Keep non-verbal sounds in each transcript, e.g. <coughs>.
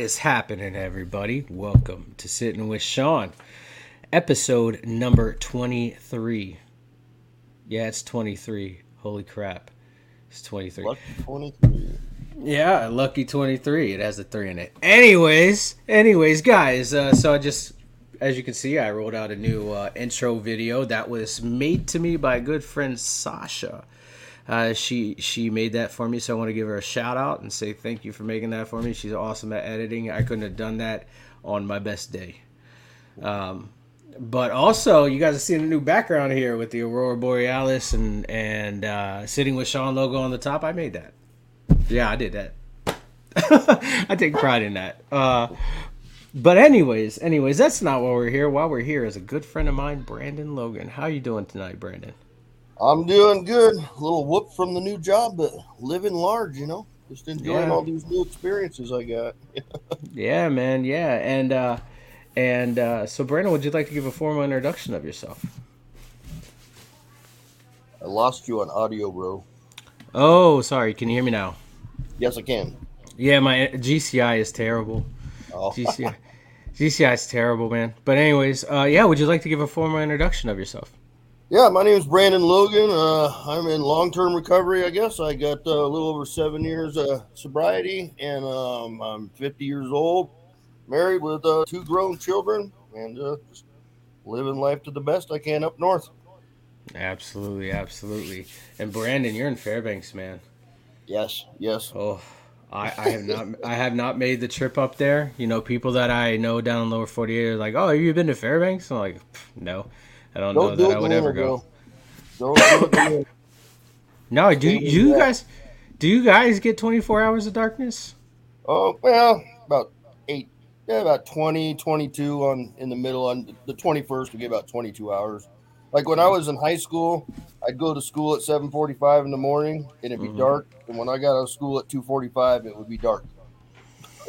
Is happening, everybody? Welcome to Sitting with Sean, episode number 23. Yeah, it's 23. Holy crap. It's 23. Lucky 23. Yeah, lucky 23. It has a 3 in it. Anyways, anyways, guys, uh, so I just, as you can see, I rolled out a new uh, intro video that was made to me by a good friend Sasha. Uh, she she made that for me, so I want to give her a shout out and say thank you for making that for me. She's awesome at editing. I couldn't have done that on my best day. Um, but also, you guys are seeing a new background here with the Aurora Borealis and and uh, sitting with Sean logo on the top. I made that. Yeah, I did that. <laughs> I take pride in that. Uh, but anyways, anyways, that's not why we're here. Why we're here is a good friend of mine, Brandon Logan. How you doing tonight, Brandon? I'm doing good. A little whoop from the new job, but living large, you know. Just enjoying Yeah. all these new experiences I got. Yeah, man. Yeah, and uh, and uh, so Brandon, would you like to give a formal introduction of yourself? I lost you on audio, bro. Oh, sorry. Can you hear me now? Yes, I can. Yeah, my GCI is terrible. Oh, GCI, GCI is terrible, man. But anyways, uh, yeah. Would you like to give a formal introduction of yourself? Yeah, my name is Brandon Logan. Uh, I'm in long-term recovery. I guess I got uh, a little over seven years of sobriety, and um, I'm 50 years old, married with uh, two grown children, and uh, just living life to the best I can up north. Absolutely, absolutely. And Brandon, you're in Fairbanks, man. Yes, yes. Oh, I, I have not I have not made the trip up there. You know, people that I know down in lower 48 are like, "Oh, have you been to Fairbanks?" I'm like, "No, I don't, know Don't do that I would ever go." bro. Don't do it in winter. <laughs> No, do you guys do you guys get 24 hours of darkness? Oh, well, about eight, yeah, about 20, 22 on in the middle. On the 21st, we get about 22 hours. Like when I was in high school, I'd go to school at 7:45 in the morning and it'd be Mhm. dark. And when I got out of school at 2:45, it would be dark. <laughs>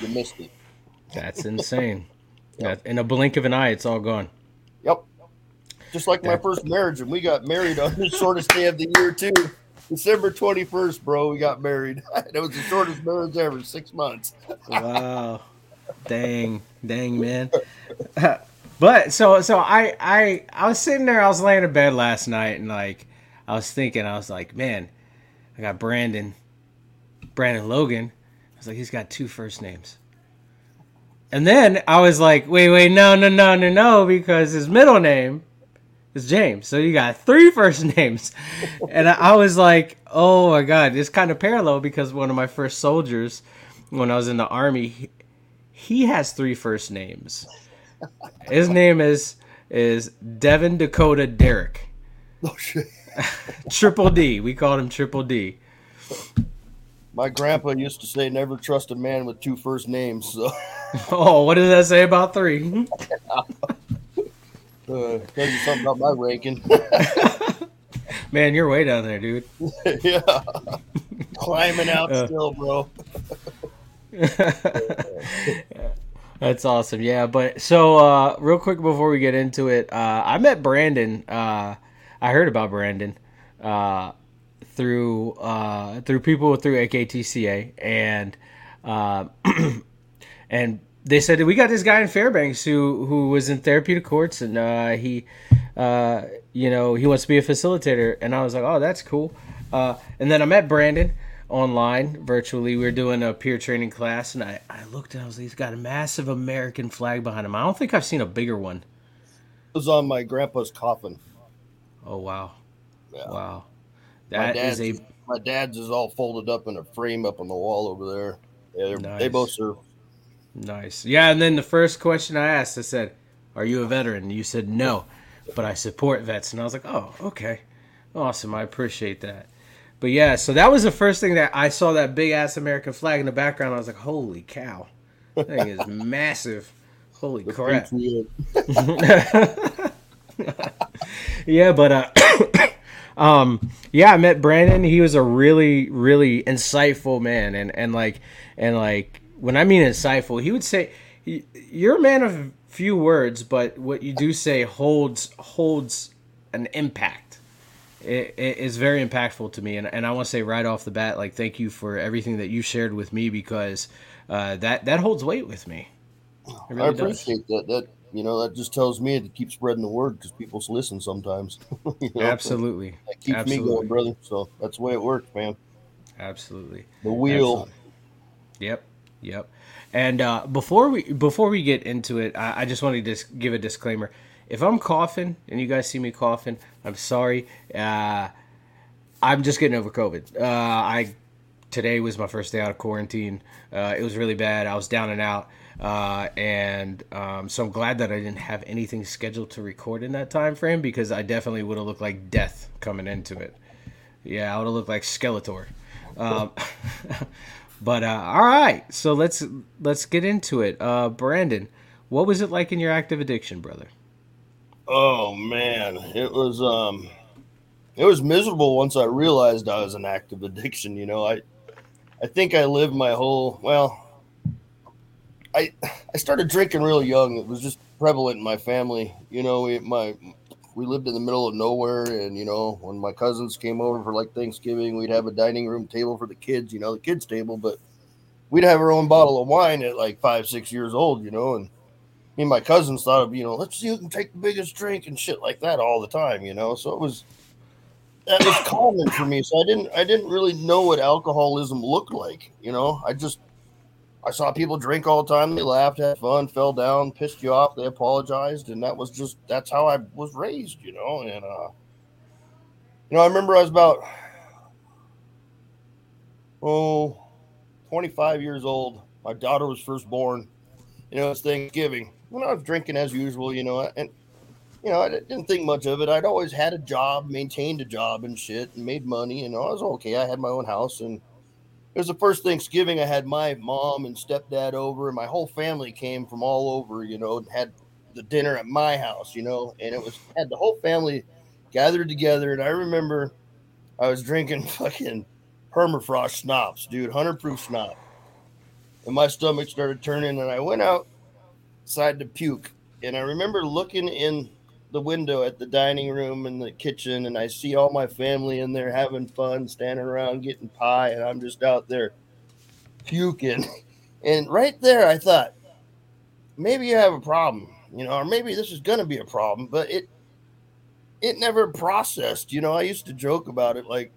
you missed it. That's insane. <laughs> That- in a blink of an eye, it's all gone. Just like my first marriage, and we got married on the shortest day of the year too. December 21st, bro, we got married. <laughs> it was the shortest marriage ever, six months. Wow. dang, dang, man. <laughs> but so so I I I was sitting there, I was laying in bed last night and like I was thinking, I was like, man, I got Brandon, Brandon Logan. I was like, he's got two first names. And then I was like, wait, wait, no, no, no, no, no, because his middle name is James. So you got three first <laughs> names. And I, I was like, oh my God, it's kind of parallel because one of my first soldiers, when I was in the army, he, he has three first names. His name is is Devin Dakota Derrick. <laughs> Oh shit. Triple D. We called him Triple D. My grandpa used to say, "Never trust a man with two first names." So, <laughs> Oh, what does that say about three? Uh, tells you something about my <laughs> ranking. <laughs> Man, you're way down there, dude. <laughs> yeah, climbing out Uh. still, bro. That's awesome. Yeah, but so uh real quick before we get into it, uh I met Brandon. Uh I heard about Brandon uh through uh through people through AKTCA and uh <clears throat> and they said we got this guy in Fairbanks who who was in therapeutic courts and uh he uh you know he wants to be a facilitator and I was like, "Oh, that's cool." Uh and then I met Brandon online virtually. We were doing a peer training class, and I, I looked and I was like, he's got a massive American flag behind him. I don't think I've seen a bigger one. It was on my grandpa's coffin. Oh wow, Yeah. wow, that is a my dad's is all folded up in a frame up on the wall over there. Yeah, they're- they both serve. Nice. Yeah, and then the first question I asked, I said, "Are you a veteran?" You said no, but I support vets, and I was like, oh, okay, awesome. I appreciate that. But yeah, so that was the first thing that I saw that big ass American flag in the background. I was like, holy cow, that thing is <laughs> massive. Holy The crap. <laughs> Yeah, but uh, <coughs> um, yeah, I met Brandon. He was a really, really insightful man, and and like and like when I mean insightful, he would say you're a man of few words, but what you do say holds holds an impact. it, it is very impactful to me, and, and I want to say right off the bat, like thank you for everything that you shared with me because uh, that that holds weight with me. Really I appreciate does. that. That you know that just tells me to keep spreading the word because people listen sometimes. <laughs> you know? Absolutely, that keeps Absolutely. me going, brother. So that's the way it works, man. Absolutely, the wheel. Absolutely. Yep, yep. And uh, before we before we get into it, I, I just wanted to give a disclaimer. If I'm coughing and you guys see me coughing, I'm sorry. Uh, I'm just getting over COVID. Uh, I today was my first day out of quarantine. Uh, it was really bad. I was down and out, uh, and um, so I'm glad that I didn't have anything scheduled to record in that time frame because I definitely would have looked like death coming into it. Yeah, I would have looked like Skeletor. Um, <laughs> but uh, all right, so let's let's get into it. Uh, Brandon, what was it like in your active addiction, brother? Oh man, it was um, it was miserable once I realized I was an active addiction. You know, I I think I lived my whole well. I I started drinking real young. It was just prevalent in my family. You know, we my we lived in the middle of nowhere, and you know, when my cousins came over for like Thanksgiving, we'd have a dining room table for the kids. You know, the kids table, but we'd have our own bottle of wine at like five, six years old. You know, and me and my cousins thought of you know, let's see who can take the biggest drink and shit like that all the time. You know, so it was that was common for me. So I didn't I didn't really know what alcoholism looked like. You know, I just I saw people drink all the time. They laughed, had fun, fell down, pissed you off. They apologized, and that was just that's how I was raised. You know, and uh, you know, I remember I was about oh 25 years old. My daughter was first born. You know, it's Thanksgiving. When I was drinking as usual, you know, and you know, I didn't think much of it. I'd always had a job, maintained a job and shit, and made money, and I was okay. I had my own house, and it was the first Thanksgiving I had my mom and stepdad over, and my whole family came from all over, you know, and had the dinner at my house, you know, and it was had the whole family gathered together, and I remember I was drinking <laughs> fucking permafrost schnapps, dude, hundred proof schnapps, and my stomach started turning, and I went outside to puke, and I remember looking in the window at the dining room and the kitchen, and I see all my family in there having fun, standing around getting pie, and I'm just out there puking. <laughs> And right there, I thought, maybe you have a problem, you know, or maybe this is going to be a problem, but it it never processed. You know, I used to joke about it, like,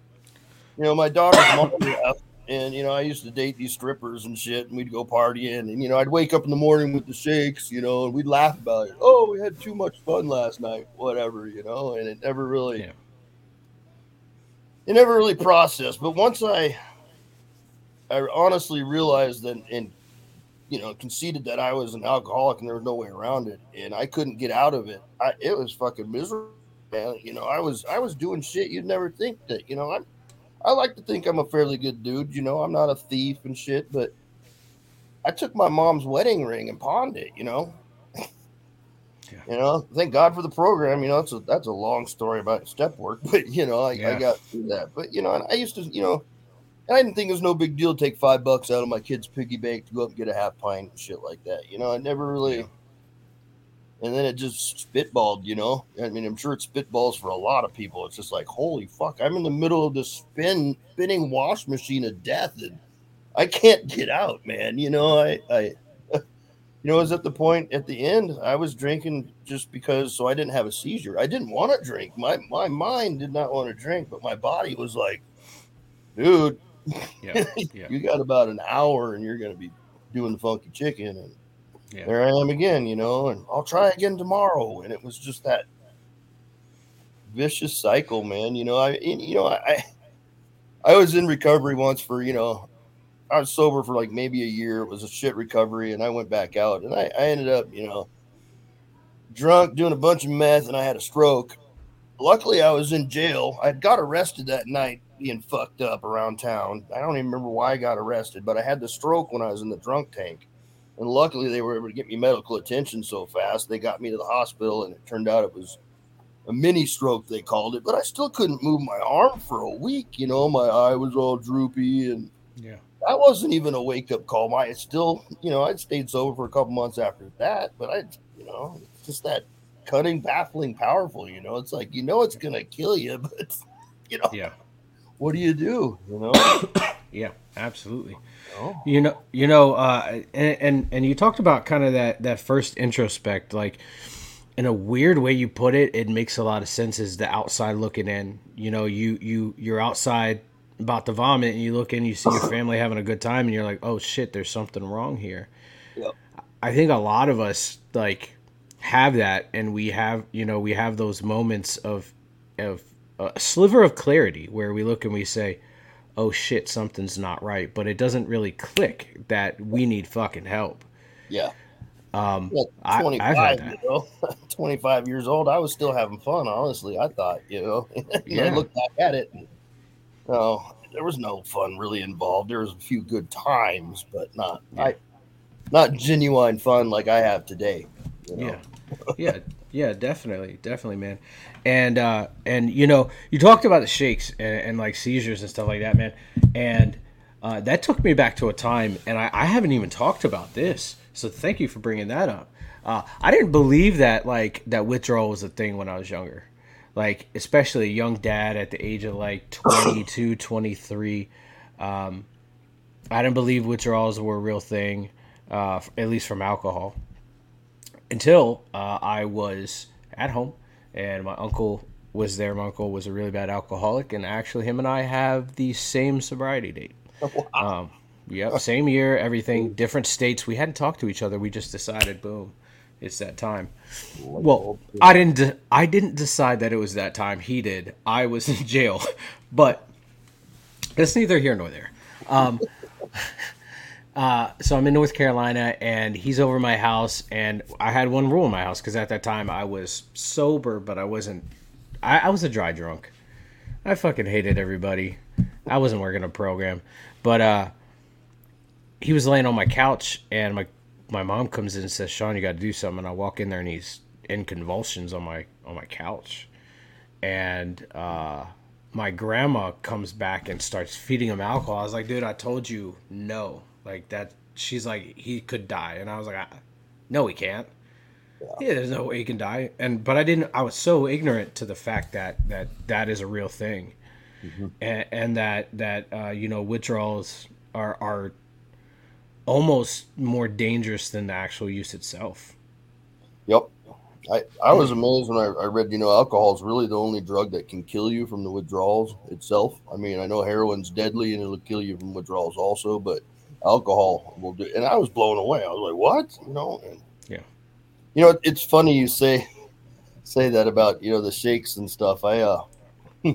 you know, my daughter's <coughs> mom left, and you know, I used to date these strippers and shit, and we'd go partying, and you know, I'd wake up in the morning with the shakes, you know, and we'd laugh about it. Oh, we had too much fun last night, whatever, you know, and it never really, yeah. it never really processed. But once I, I honestly realized that, and you know, conceded that I was an alcoholic and there was no way around it, and I couldn't get out of it. I, it was fucking miserable, man. You know, I was, I was doing shit you'd never think that, you know, I'm I like to think I'm a fairly good dude. You know, I'm not a thief and shit, but I took my mom's wedding ring and pawned it. You know, <laughs> yeah. you know, thank God for the program. You know, that's a that's a long story about step work, <laughs> but you know, I, yeah. I got through that. But you know, I used to, you know, I didn't think it was no big deal to take five bucks out of my kid's piggy bank to go up and get a half pint and shit like that. You know, I never really. Yeah and then it just spitballed, you know. I mean, I'm sure it spitballs for a lot of people. It's just like, holy fuck, I'm in the middle of this spin spinning wash machine of death, and I can't get out, man. You know, I, I, <laughs> you know, I was at the point at the end. I was drinking just because, so I didn't have a seizure. I didn't want to drink. My my mind did not want to drink, but my body was like, dude, yeah, <laughs> yeah. you got about an hour, and you're gonna be doing the funky chicken and yeah. there I am again, you know, and I'll try again tomorrow. And it was just that vicious cycle, man. You know, I, you know, I, I was in recovery once for, you know, I was sober for like maybe a year. It was a shit recovery, and I went back out, and I, I ended up, you know, drunk, doing a bunch of meth, and I had a stroke. Luckily, I was in jail. I got arrested that night, being fucked up around town. I don't even remember why I got arrested, but I had the stroke when I was in the drunk tank. And luckily, they were able to get me medical attention so fast. They got me to the hospital, and it turned out it was a mini stroke, they called it. But I still couldn't move my arm for a week. You know, my eye was all droopy, and yeah, that wasn't even a wake up call. My it's still, you know, I'd stayed sober for a couple months after that, but I, you know, just that cutting, baffling, powerful. You know, it's like you know it's gonna kill you, <laughs> but you know. Yeah. What do you do? You know. <coughs> Yeah, absolutely. Oh. You know, you know, uh, and, and and you talked about kind of that that first introspect, like in a weird way you put it, it makes a lot of sense. Is the outside looking in? You know, you you you're outside about to vomit, and you look in, you see your family having a good time, and you're like, oh shit, there's something wrong here. Yep. I think a lot of us like have that, and we have you know we have those moments of of a sliver of clarity where we look and we say oh shit, something's not right. But it doesn't really click that we need fucking help. Yeah. Um, I- I've 25, had that. you know, <laughs> 25 years old. I was still having fun, honestly. I thought, you know, <laughs> Yeah. I look back at it. And, no, there was no fun really involved. There was a few good times, but not, Yeah. I, not genuine fun like I have today. You know? Yeah, yeah, <laughs> yeah, definitely, definitely, man. And uh, and you know, you talked about the shakes and, and like seizures and stuff like that, man. And uh, that took me back to a time, and I, I haven't even talked about this. So thank you for bringing that up. Uh, I didn't believe that like that withdrawal was a thing when I was younger. Like especially a young dad at the age of like 22, <laughs> 23. Um, I didn't believe withdrawals were a real thing, uh, at least from alcohol until uh, I was at home and my uncle was there. My uncle was a really bad alcoholic, and actually, him and I have the same sobriety date. <laughs> Um, yep, same year, everything, different states. We hadn't talked to each other. We just decided, boom, it's that time. Well, I didn't. De- I didn't decide that it was that time. He did. I was in <laughs> jail, but that's neither here nor there. Um, <laughs> uh, so I'm in North Carolina, and he's over my house, and I had one rule in my house because at that time I was sober, but I wasn't. I, I was a dry drunk. I fucking hated everybody. I wasn't working a program, but uh, he was laying on my couch, and my my mom comes in and says, "Sean, you got to do something." And I walk in there, and he's in convulsions on my on my couch, and uh, my grandma comes back and starts feeding him alcohol. I was like, "Dude, I told you no." Like that. She's like, "He could die," and I was like, I, "No, he can't." Yeah, there's no way he can die. And but I didn't. I was so ignorant to the fact that that that is a real thing, and, and that that uh, you know withdrawals are are almost more dangerous than the actual use itself. Yep. I, I was amazed when I, I read, you know, alcohol is really the only drug that can kill you from the withdrawals itself. I mean, I know heroin's deadly and it'll kill you from withdrawals also, but alcohol will do. And I was blown away. I was like, what? You know? And, Yeah. You know, it's funny you say say that about you know the shakes and stuff. I uh, <laughs>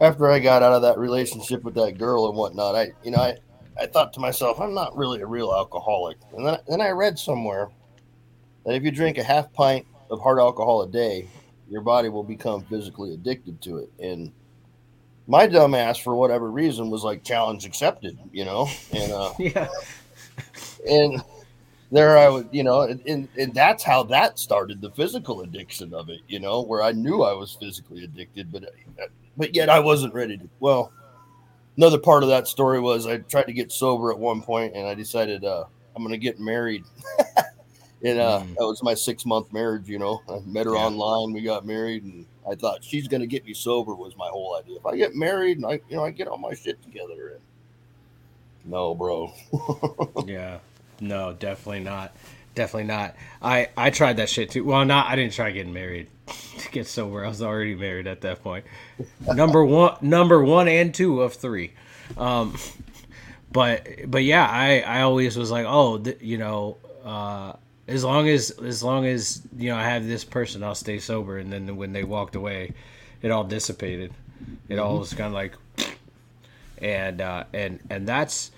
after I got out of that relationship with that girl and whatnot, I you know I I thought to myself, I'm not really a real alcoholic. And then then I read somewhere that if you drink a half pint of hard alcohol a day, your body will become physically addicted to it. And my dumbass, for whatever reason, was like challenge accepted, you know, and uh, <laughs> Yeah. and there I would, you know, and, and, and that's how that started the physical addiction of it, you know, where I knew I was physically addicted, but but yet I wasn't ready to. Well, another part of that story was I tried to get sober at one point, and I decided uh, I'm going to get married. <laughs> and uh, Mm. that was my six month marriage, you know. I met her Yeah. online, we got married, and I thought she's going to get me sober was my whole idea. If I get married and I, you know, I get all my shit together, and no, bro. <laughs> Yeah. No, definitely not. Definitely not. I I tried that shit too. Well, not I didn't try getting married <laughs> to get sober. I was already married at that point. Number one, number one and two of three. Um, <laughs> but but yeah, I I always was like, oh, th- you know, uh, as long as as long as you know I have this person, I'll stay sober. And then when they walked away, it all dissipated. It all was kind of like, and uh, and and that's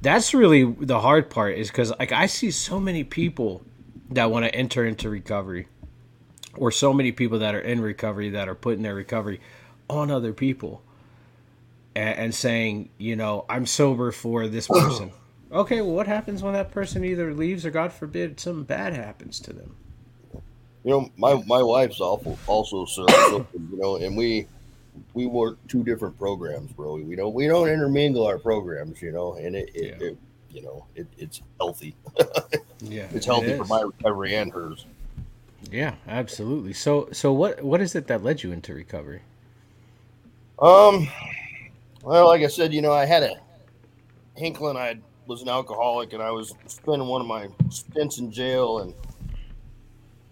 that's really the hard part is because like I see so many people that want to enter into recovery, or so many people that are in recovery that are putting their recovery on other people, and, and saying, you know, I'm sober for this <clears throat> person. Okay, well, what happens when that person either leaves or, God forbid, something bad happens to them? You know, my my wife's awful also so, so <coughs> you know, and we we work two different programs, bro. We don't we don't intermingle our programs, you know, and it, it, Yeah. it you know it, it's healthy. <laughs> Yeah, It's it healthy for my recovery and hers. Yeah, absolutely. So, so what what is it that led you into recovery? Um, well, like I said, you know, I had a Hinkling. I was an alcoholic, and I was spending one of my stints in jail, and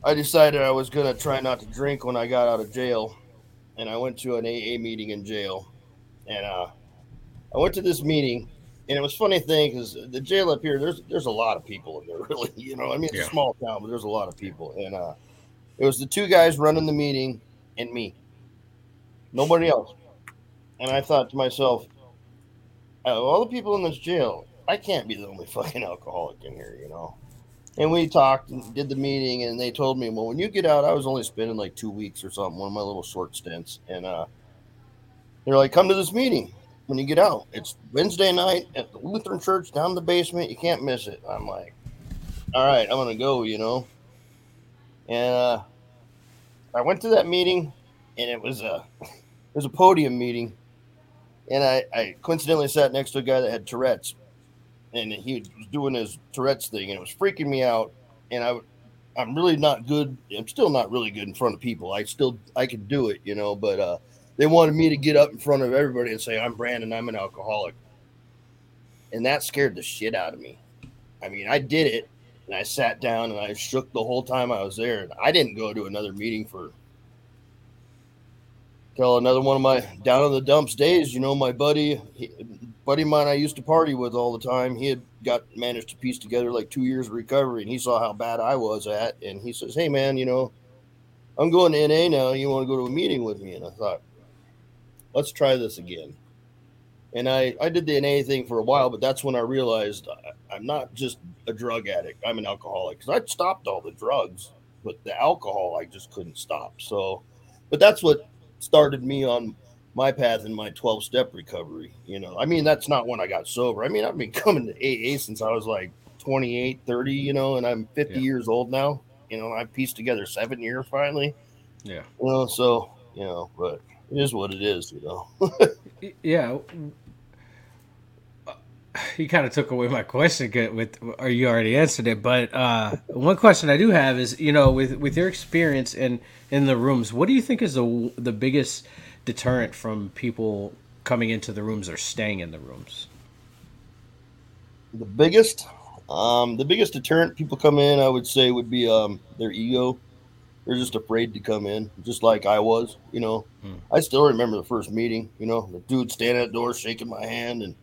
I decided I was gonna try not to drink when I got out of jail, and I went to an AA meeting in jail, and uh, I went to this meeting, and it was funny thing because the jail up here, there's there's a lot of people in there, <laughs> really. You know, I mean, it's Yeah. a small town, but there's a lot of people, and uh, it was the two guys running the meeting and me, nobody else. And I thought to myself, out of all the people in this jail, I can't be the only <laughs> fucking alcoholic in here, you know. And we talked and did the meeting, and they told me, well, when you get out, I was only spending like two weeks or something, one of my little short stints, and uh, they're like, come to this meeting when you get out. It's Wednesday night at the Lutheran Church down in the basement. You can't miss it. I'm like, all right, I'm gonna go, you know. And uh, I went to that meeting, and it was a <laughs> it was a podium meeting, and I, I coincidentally sat next to a guy that had Tourette's, and he was doing his Tourette's thing, and it was freaking me out. And I, I'm really not good. I'm still not really good in front of people. I still I could do it, you know, but uh, they wanted me to get up in front of everybody and say, "I'm Brandon. I'm an alcoholic," and that scared the shit out of me. I mean, I did it, and I sat down and I shook the whole time I was there. And I didn't go to another meeting for till another one of my down in the dumps days. You know, my buddy, he, buddy of mine I used to party with all the time. He had got managed to piece together like two years of recovery, and he saw how bad I was at, and he says, "Hey, man, you know, I'm going to NA now. You want to go to a meeting with me?" And I thought, let's try this again. And I, I did the NA thing for a while, but that's when I realized I, I'm not just a drug addict. I'm an alcoholic because I'd stopped all the drugs, but the alcohol I just couldn't stop. So, but that's what started me on my path in my 12 step recovery. You know, I mean, that's not when I got sober. I mean, I've been <laughs> coming to AA since I was like 28, 30, you know, and I'm 50 Yeah. years old now. You know, I pieced together seven years finally. Yeah. You know, so, you know, but it is what it is, you know. <laughs> Yeah. <sighs> You kind of took away my question with, or you already answered it. But uh, <laughs> one question I do have is, you know, with with your experience in in the rooms, what do you think is the the biggest deterrent from people coming into the rooms or staying in the rooms? The biggest, um, the biggest deterrent people come in, I would say, would be um, their ego. They're just afraid to come in, just like I was. You know, Hmm. I still remember the first meeting. You know, the dude standing at the door shaking my hand, and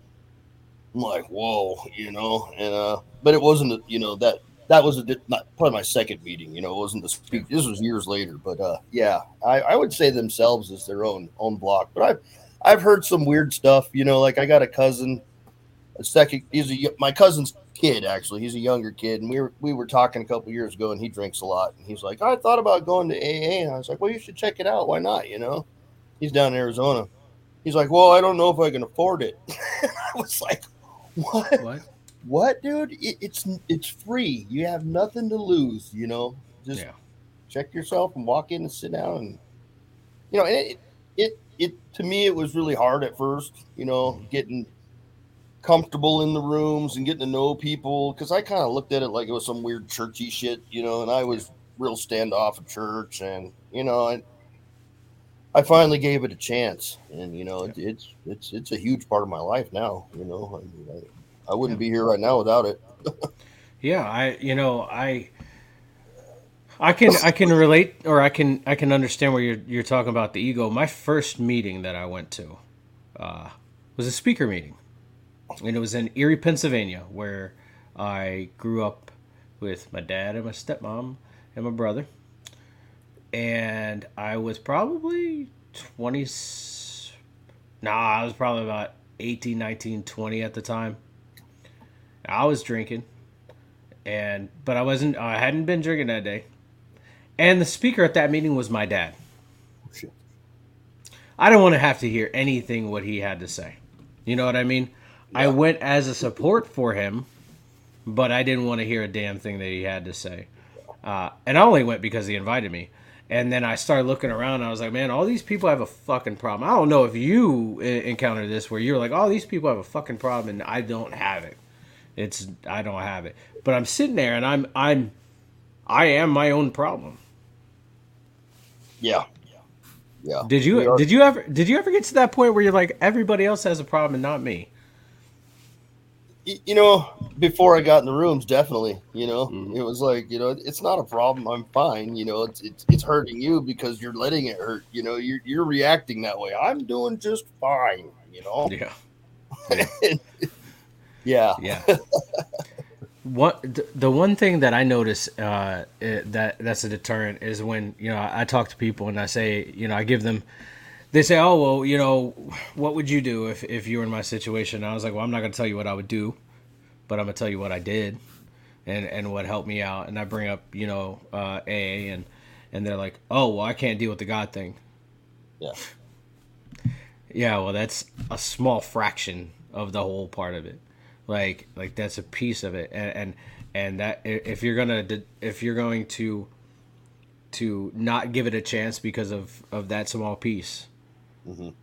I'm like, "Whoa," you know. And uh, but it wasn't, you know, that that was a not probably my second meeting. You know, it wasn't the speak. This was years later, but uh, yeah, I, I would say themselves as their own own block. But I've I've heard some weird stuff. You know, like I got a cousin a second he's a my cousin's kid actually he's a younger kid and we were we were talking a couple years ago and he drinks a lot and he's like i thought about going to aa and i was like well you should check it out why not you know he's down in arizona he's like well i don't know if i can afford it <laughs> i was like what What? What dude it, it's it's free you have nothing to lose you know just Yeah. check yourself and walk in and sit down and you know and it it it to me it was really hard at first you know getting comfortable in the rooms and getting to know people because I kind of looked at it like it was some weird churchy shit, you know, and I was real standoff at church and you know, I I finally gave it a chance and you know, it, it's it's it's a huge part of my life now, you know. I, mean, I, I wouldn't be here right now without it. Yeah, I you know I I can I can relate or I can I can understand where you're you're talking about the ego. My first meeting that I went to uh, was a speaker meeting, and it was in Erie, Pennsylvania, where I grew up with my dad and my stepmom and my brother, and I was probably twenty. Nah, I was probably about 18, 19, 20 at the time. I was drinking and but I wasn't I hadn't been drinking that day. And the speaker at that meeting was my dad. Shit. I don't want to have to hear anything what he had to say. You know what I mean? I went as a support for him, but I didn't want to hear a damn thing that he had to say. Uh, and I only went because he invited me. And then I started looking around. And I was like, man, all these people have a fucking problem. I don't know if you e- encountered this where you're like, all these people have a fucking problem, and I don't have it. It's I don't have it. But I'm sitting there, and I'm I'm I am my own problem. Yeah. yeah. Did you did you ever did you ever get to that point where you're like everybody else has a problem and not me? you know, before I got in the rooms, definitely, you know, Mhm. it was like, you know, it's not a problem. I'm fine. You know, it's, it's, it's hurting you because you're letting it hurt. You know, you're, you're reacting that way. I'm doing just fine, you know? Yeah. <laughs> Yeah. Yeah. what the one thing that I notice uh, that that's a deterrent is when you know I, talk to people and I say you know I give them they say oh well you know what would you do if if you were in my situation I was like well I'm not gonna tell you what I would do but I'm gonna tell you what I did and and what helped me out and I bring up you know uh, AA and and they're like oh well I can't deal with the God thing Yeah. yeah well that's a small fraction of the whole part of it like like that's a piece of it and and, and that if you're gonna if you're going to to not give it a chance because of of that small piece Mhm.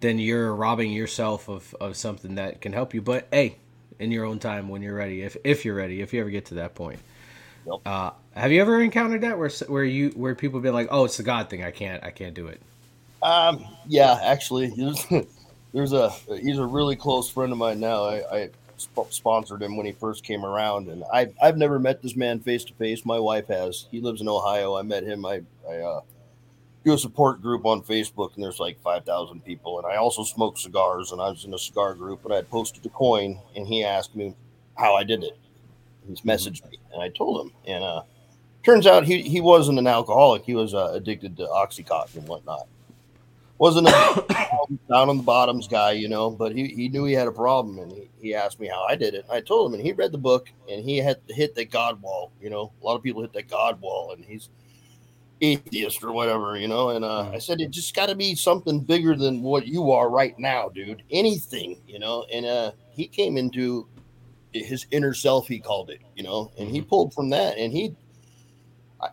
then you're robbing yourself of of something that can help you but hey in your own time when you're ready if if you're ready if you ever get to that point Yep. uh have you ever encountered that where where you where people be like oh it's the god thing i can't i can't do it Um, yeah, actually, there's, <laughs> there's a he's a really close friend of mine now. I, I sp- sponsored him when he first came around, and I've, I've never met this man face to face. My wife has. He lives in Ohio. I met him. I I uh, do a support group on Facebook, and there's like five thousand people. And I also smoke cigars, and I was in a cigar group, and I had posted a coin, and he asked me how I did it. He's messaged me, and I told him, and uh, turns out he he wasn't an alcoholic. He was uh, addicted to oxycontin and whatnot wasn't a <coughs> down on the bottoms guy, you know, but he, he knew he had a problem and he, he asked me how I did it. I told him and he read the book and he had hit the God wall, you know. A lot of people hit that God wall and he's atheist or whatever, you know. And uh, I said, it just got to be something bigger than what you are right now, dude. Anything, you know. And uh, he came into his inner self, he called it, you know, and he pulled from that and he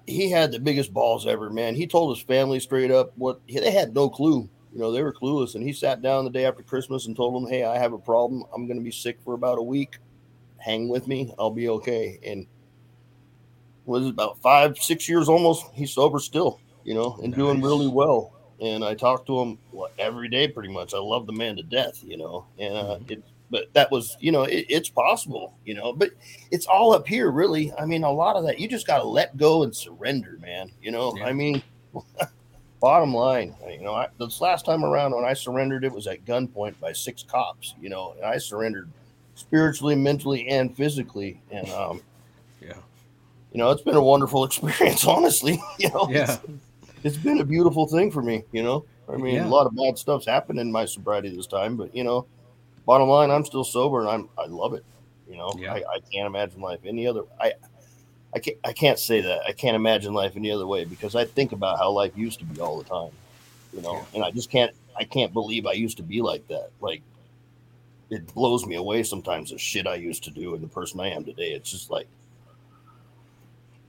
he had the biggest balls ever, man. He told his family straight up what they had no clue. You know, they were clueless. And he sat down the day after Christmas and told them, Hey, I have a problem. I'm going to be sick for about a week. Hang with me. I'll be okay. And was about five, six years almost. He's sober still, you know, and doing really well. And I talk to him what, every day pretty much. I love the man to death, you know, and uh, Mhm. it, but that was, you know, it, it's possible, you know, but it's all up here, really. I mean, a lot of that you just got to let go and surrender, man. You know, Yeah. I mean, <laughs> bottom line, you know, I, this last time around when I surrendered, it was at gunpoint by six cops, you know, and I surrendered spiritually, mentally, and physically. And, um, yeah you know, it's been a wonderful <laughs> experience, honestly. <laughs> You know, yeah it's, it's been a beautiful thing for me, you know. I mean, Yeah. a lot of bad stuff's happened in my sobriety this time, but you know, bottom line, I'm still sober and I'm I love it. You know, Yeah. I, I can't imagine life any other. I I can't I can't say that. I can't imagine life any other way because I think about how life used to be all the time. You know, Yeah. and I just can't I can't believe I used to be like that. Like it blows me away sometimes the shit I used to do and the person I am today. It's just like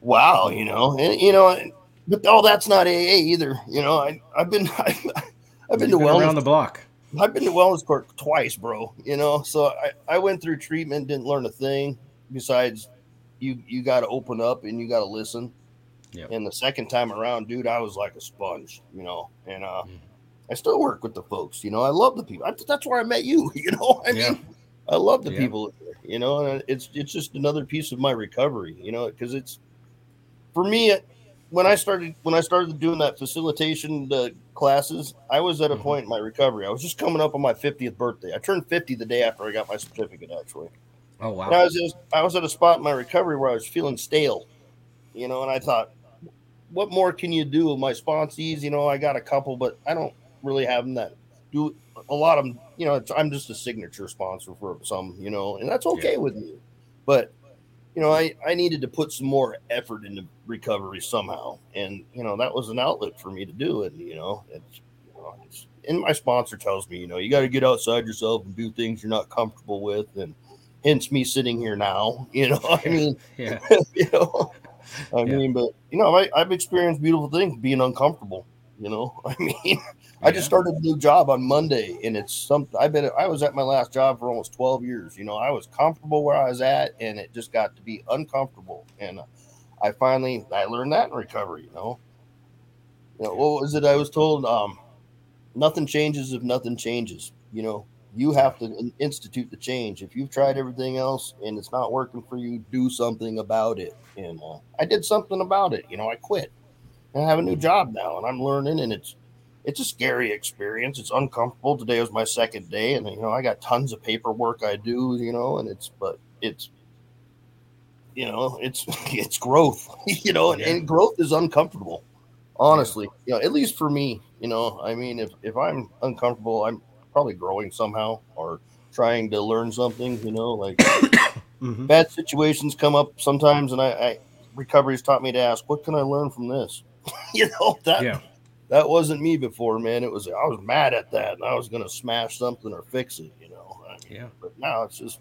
wow, you know, and you know, and- but oh, that's not AA either. You know, I I've been I've, <laughs> I've been You've to been wellness around the block I've been to wellness court twice, bro. You know, so I, I went through treatment, didn't learn a thing besides you you got to open up and you got to listen. Yep. And the second time around, dude, I was like a sponge, you know. And uh, Mhm. I still work with the folks. You know, I love the people. I, that's where I met you. <laughs> You know, I Yeah. mean, I love the Yeah. people. You know, and it's it's just another piece of my recovery. You know, because it's for me it- when I started when I started doing that facilitation uh, classes, I was at a Mhm. point in my recovery. I was just coming up on my 50th birthday. I turned 50 the day after I got my certificate, actually. oh And I was just, I was at a spot in my recovery where I was feeling stale, you know, and I thought, what more can you do with my sponsees? You know, I got a couple, but I don't really have them that do a lot of them. You know, it's, I'm just a signature sponsor for some, you know, and that's okay Yeah. with me. But you know, I I needed to put some more effort into recovery somehow, and you know, that was an outlet for me to do it. You know, it's, you know, it's and my sponsor tells me, you know, you got to get outside yourself and do things you're not comfortable with, and hence me sitting here now. <laughs> You know, I mean, <laughs> yeah <laughs> you know, I Yeah. mean, but you know, I, I've experienced beautiful things being uncomfortable. You know, <laughs> I mean, I just started a new job on Monday, and it's something I've been. I was at my last job for almost twelve years. You know, I was comfortable where I was at, and it just got to be uncomfortable. And I finally I learned that in recovery. You know, you know what was it? I was told. Um, nothing changes if nothing changes. You know, you have to institute the change. If you've tried everything else and it's not working for you, do something about it. And uh, I did something about it. You know, I quit. I have a new job now, and I'm learning, and it's it's a scary experience. It's uncomfortable. Today was my second day, and you know, I got tons of paperwork I do. You know, and it's but it's you know, it's <laughs> it's growth. <laughs> you know, and, and growth is uncomfortable honestly you know at least for me you know i mean if if i'm uncomfortable i'm probably growing somehow or trying to learn something you know like <coughs> mm-hmm. bad situations come up sometimes and i, I recovery's taught me to ask what can i learn from this <laughs> you know that yeah. that wasn't me before man. It was i was mad at that and i was gonna smash something or fix it you know yeah. but now it's just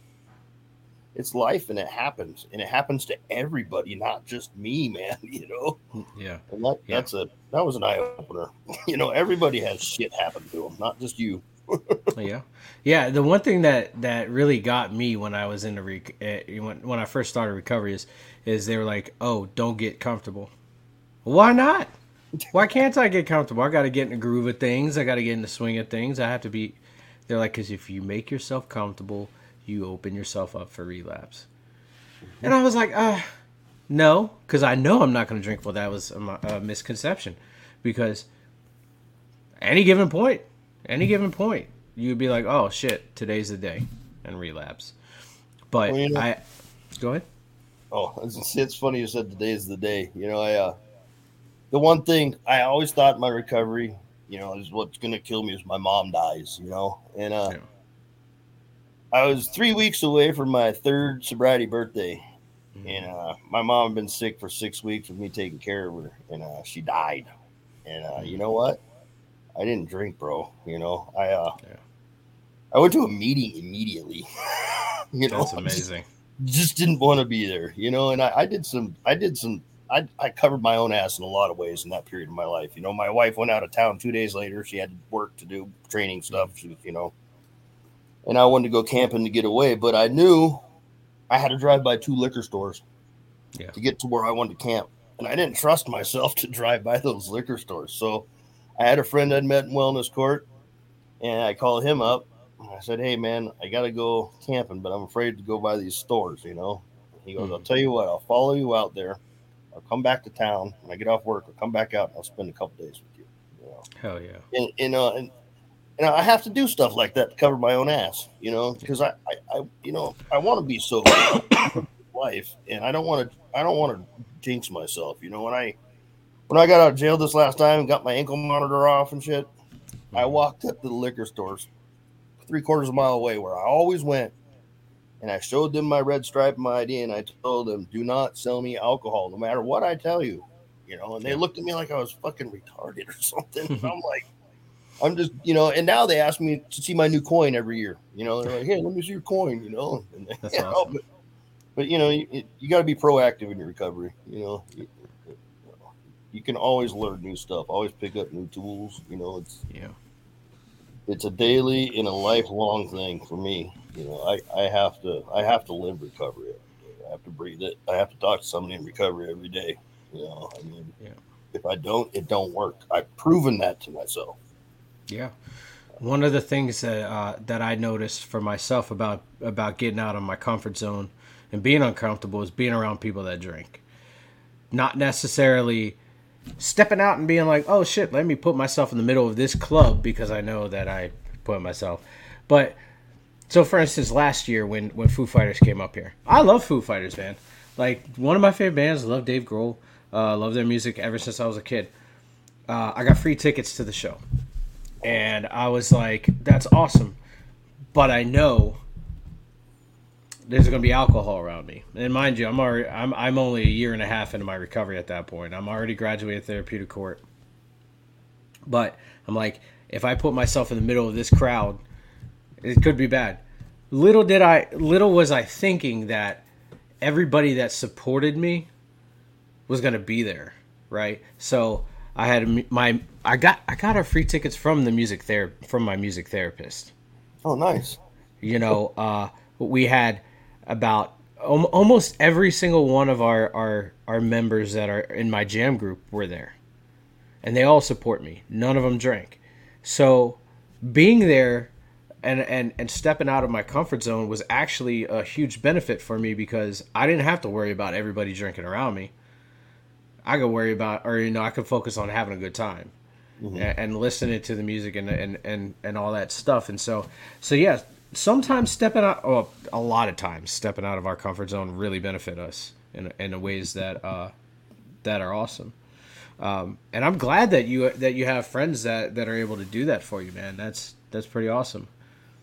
it's life and it happens and it happens to everybody not just me <laughs> man you know? Yeah. And that, yeah. that's a that was an eye-opener. <laughs> You know everybody has shit happen to them not just you. Yeah. Yeah the one thing that that really got me when i was in the rec- uh, when, when i first started recovery is is they were like oh don't get comfortable why not why can't i get comfortable i gotta get in the groove of things i gotta get in the swing of things i have to be they're like because if you make yourself comfortable you open yourself up for relapse. And I was like, uh, no, because I know I'm not going to drink. Well, that was a, a, misconception because any given point, any given point, you'd be like, oh shit, today's the day, and relapse. But well, you know, I go ahead. Oh, it's, it's funny you said today's the day. You know, I uh, the one thing I always thought my recovery, you know, is what's going to kill me is my mom dies. You know, and uh. Yeah I was three weeks away from my third sobriety birthday, mm-hmm. and uh, my mom had been sick for six weeks with me taking care of her, and uh, she died. And uh, you know what? I didn't drink, bro. You know, I uh, yeah. I went to a meeting immediately. <laughs> you know, <laughs> that's amazing. Just, just didn't want to be there, you know. And I, I did some, I did some, I, I covered my own ass in a lot of ways in that period of my life. You know, my wife went out of town two days later. She had work to do, training stuff. She you know, and I wanted to go camping to get away, but I knew I had to drive by two liquor stores yeah. to get to where I wanted to camp. And I didn't trust myself to drive by those liquor stores. So I had a friend I'd met in wellness court and I called him up. I said, Hey man, I gotta go camping, but I'm afraid to go by these stores, you know. He goes, mm-hmm. I'll tell you what, I'll follow you out there. I'll come back to town when I get off work. I'll come back out and I'll spend a couple days with you. you know? Hell yeah. And, and, uh, and and I have to do stuff like that to cover my own ass, you know, because I, I, I, you know, I want to be so <coughs> life, and I don't want to, I don't want to jinx myself, you know. When I, when I got out of jail this last time and got my ankle monitor off and shit, I mm-hmm. walked up to the liquor stores, three quarters of a mile away, where I always went, and I showed them my red stripe, my ID, and I told them, "Do not sell me alcohol, no matter what I tell you." You know, and they looked at me like I was fucking retarded or <laughs> something. <laughs> I'm like, I'm just, you know, and now they ask me to see my new coin every year. You know, they're like, "Hey, let me see your coin." You know, and, That's <laughs> you awesome. know, but, but you know, you, you got to be proactive in your recovery. You know, you, you, can always learn new stuff, always pick up new tools. You know, it's yeah, it's a daily and a lifelong thing for me. You know, I I have to I have to live recovery. I have to breathe it. I have to talk to somebody in recovery every day. You know, I mean, yeah. if I don't, it don't work. I've proven that to myself. Yeah. One of the things that uh, that I noticed for myself about about getting out of my comfort zone and being uncomfortable is being around people that drink. Not necessarily stepping out and being like, "Oh shit, let me put myself in the middle of this club because I know that I put myself." But so, for instance, last year when when Foo Fighters came up here, I love Foo Fighters, man. Like one of my favorite bands. Love Dave Grohl. Uh, love their music ever since I was a kid. Uh, I got free tickets to the show and I was like, "That's awesome," but I know there's going to be alcohol around me. And mind you, I'm already I'm I'm only a year and a half into my recovery at that point. I'm already graduated therapeutic court, but I'm like, if I put myself in the middle of this crowd, it could be bad. Little did I, little was I thinking that everybody that supported me was going to be there, right? So I had my I got I got our free tickets from the music ther from my music therapist. Oh, nice. You know, uh, we had about almost every single one of our, our our members that are in my jam group were there, and they all support me. None of them drank, So being there and, and and stepping out of my comfort zone was actually a huge benefit for me because I didn't have to worry about everybody drinking around me. I could worry about, or you know, I could focus on having a good time mm-hmm. and, and, listening to the music and, and and and all that stuff. And so, so yeah, sometimes stepping out, oh, a lot of times stepping out of our comfort zone really benefit us in in ways that uh, that are awesome. Um, and I'm glad that you that you have friends that that are able to do that for you, man. That's that's pretty awesome.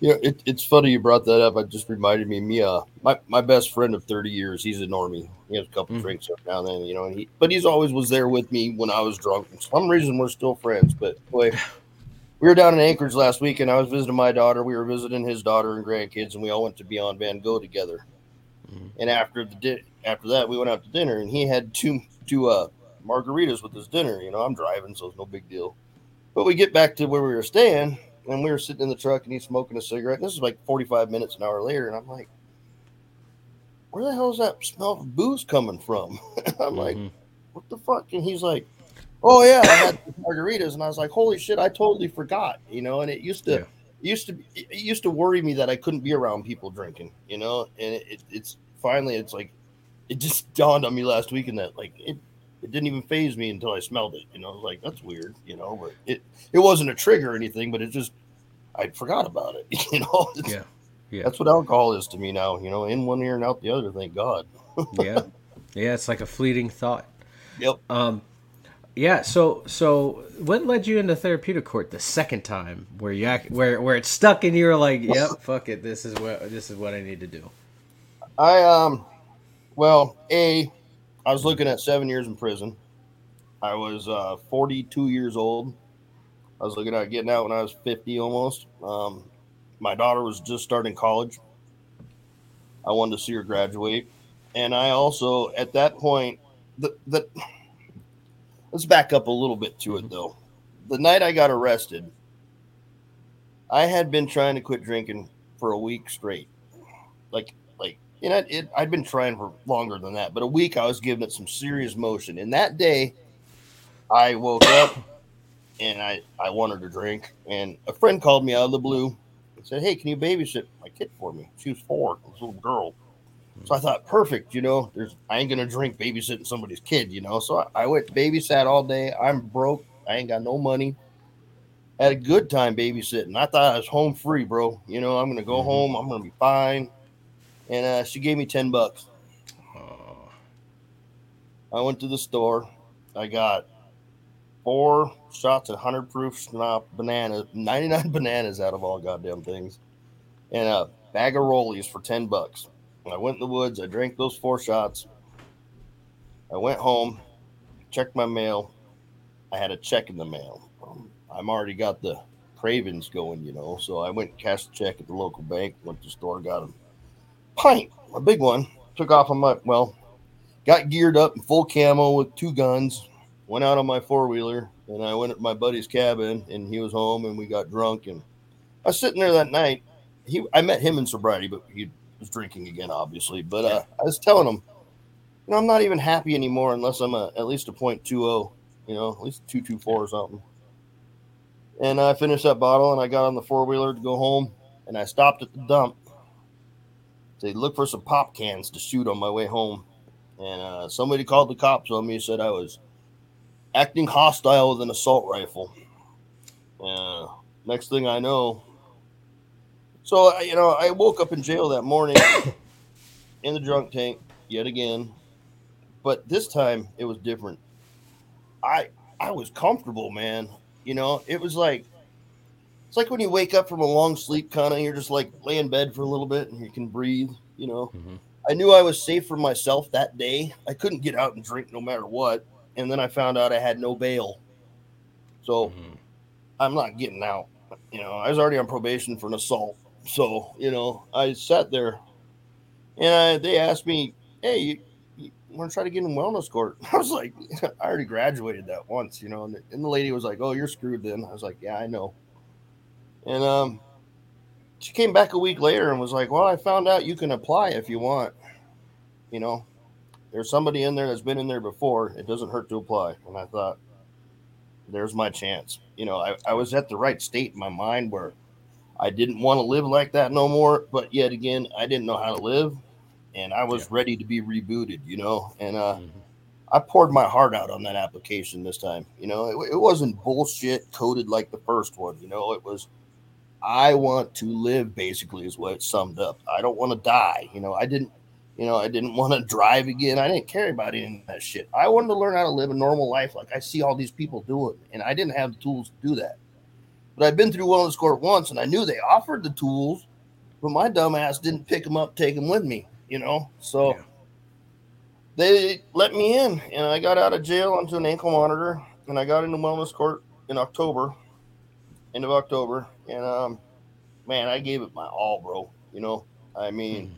Yeah, it, it's funny you brought that up. It just reminded me, Mia, my, my best friend of 30 years, he's a normie. He has a couple mm-hmm. drinks now and then, you know, and he, but he's always was there with me when I was drunk. For some reason, we're still friends. But boy, <laughs> we were down in Anchorage last week, and I was visiting my daughter. We were visiting his daughter and grandkids, and we all went to Beyond Van Gogh together. Mm-hmm. And after the di- after that, we went out to dinner, and he had two two uh, margaritas with his dinner. You know, I'm driving, so it's no big deal. But we get back to where we were staying, and we were sitting in the truck and he's smoking a cigarette. And this is like 45 minutes, an hour later. And I'm like, where the hell is that smell of booze coming from? <laughs> I'm mm-hmm. like, what the fuck? And he's like, oh yeah, I had margaritas. And I was like, holy shit, I totally forgot, you know, and it used to, yeah. used to, it used to worry me that I couldn't be around people drinking, you know, and it, it's finally, it's like, it just <laughs> dawned on me last week and that like, it, it didn't even phase me until I smelled it. You know, like that's weird. You know, but it it wasn't a trigger or anything, but it just I forgot about it. <laughs> You know, yeah, yeah. That's what alcohol is to me now. You know, in one ear and out the other. Thank God. <laughs> yeah, yeah. It's like a fleeting thought. Yep. Um, yeah. So so what led you into therapeutic court the second time, where you act, where where it stuck and you were like, yep, <laughs> fuck it, this is what this is what I need to do. I um, well, a I was looking at seven years in prison. I was uh, 42 years old. I was looking at getting out when I was 50 almost. Um, my daughter was just starting college. I wanted to see her graduate. And I also, at that point, the, the let's back up a little bit to it though. The night I got arrested, I had been trying to quit drinking for a week straight. Like like, you know, it, I'd been trying for longer than that, but a week I was giving it some serious motion. And that day, I woke up and I, I wanted to drink. And a friend called me out of the blue and said, Hey, can you babysit my kid for me? She was four, this little girl. So I thought, perfect, you know, there's I ain't gonna drink babysitting somebody's kid, you know. So I, I went babysat all day. I'm broke, I ain't got no money. Had a good time babysitting. I thought I was home free, bro. You know, I'm gonna go mm-hmm. home, I'm gonna be fine and uh, she gave me 10 bucks. I went to the store. I got four shots of 100 proof snap bananas, 99 <laughs> bananas out of all goddamn things, and a bag of rollies for 10 bucks. I went in the woods. I drank those four shots. I went home, checked my mail. I had a check in the mail. Um, I'm already got the cravings going, you know. So I went and cashed a check at the local bank, went to the store, got a pint, a big one. Took off on my well, got geared up in full camo with two guns. Went out on my four wheeler and I went at my buddy's cabin and he was home and we got drunk and I was sitting there that night. He I met him in sobriety, but he was drinking again, obviously. But uh, I was telling him, you know, I'm not even happy anymore unless I'm a, at least a point two oh, you know, at least two two four or something. And I finished that bottle and I got on the four wheeler to go home and I stopped at the dump they look for some pop cans to shoot on my way home. And uh, somebody called the cops on me, said I was acting hostile with an assault rifle. Uh, next thing I know, so you know, I woke up in jail that morning <coughs> in the drunk tank yet again, but this time it was different. I I was comfortable, man. You know, it was like it's like when you wake up from a long sleep, kind of, you're just like lay in bed for a little bit and you can breathe. You know, mm-hmm. I knew I was safe for myself that day. I couldn't get out and drink no matter what. And then I found out I had no bail. So mm-hmm. I'm not getting out. You know, I was already on probation for an assault. So, you know, I sat there and I, they asked me, Hey, you, you want to try to get in wellness court? <laughs> I was like, <laughs> I already graduated that once, you know, and the, and the lady was like, Oh, you're screwed then. I was like, Yeah, I know. And um, she came back a week later and was like, "Well, I found out you can apply if you want. You know, there's somebody in there that's been in there before. It doesn't hurt to apply." And I thought, there's my chance. You know, I, I was at the right state in my mind where I didn't want to live like that no more, but yet again, I didn't know how to live and I was yeah. ready to be rebooted, you know, and uh, mm-hmm. I poured my heart out on that application this time. You know, it, it wasn't bullshit coded like the first one. You know, it was I want to live. Basically, is what it summed up. I don't want to die. You know, I didn't. You know, I didn't want to drive again. I didn't care about any of that shit. I wanted to learn how to live a normal life like I see all these people doing, and I didn't have the tools to do that. But I've been through wellness court once, and I knew they offered the tools, but my dumbass didn't pick them up, take them with me. You know, so. Yeah they let me in and I got out of jail onto an ankle monitor and I got into wellness court in October, end of October. And um, man, I gave it my all, bro. You know, I mean, mm-hmm.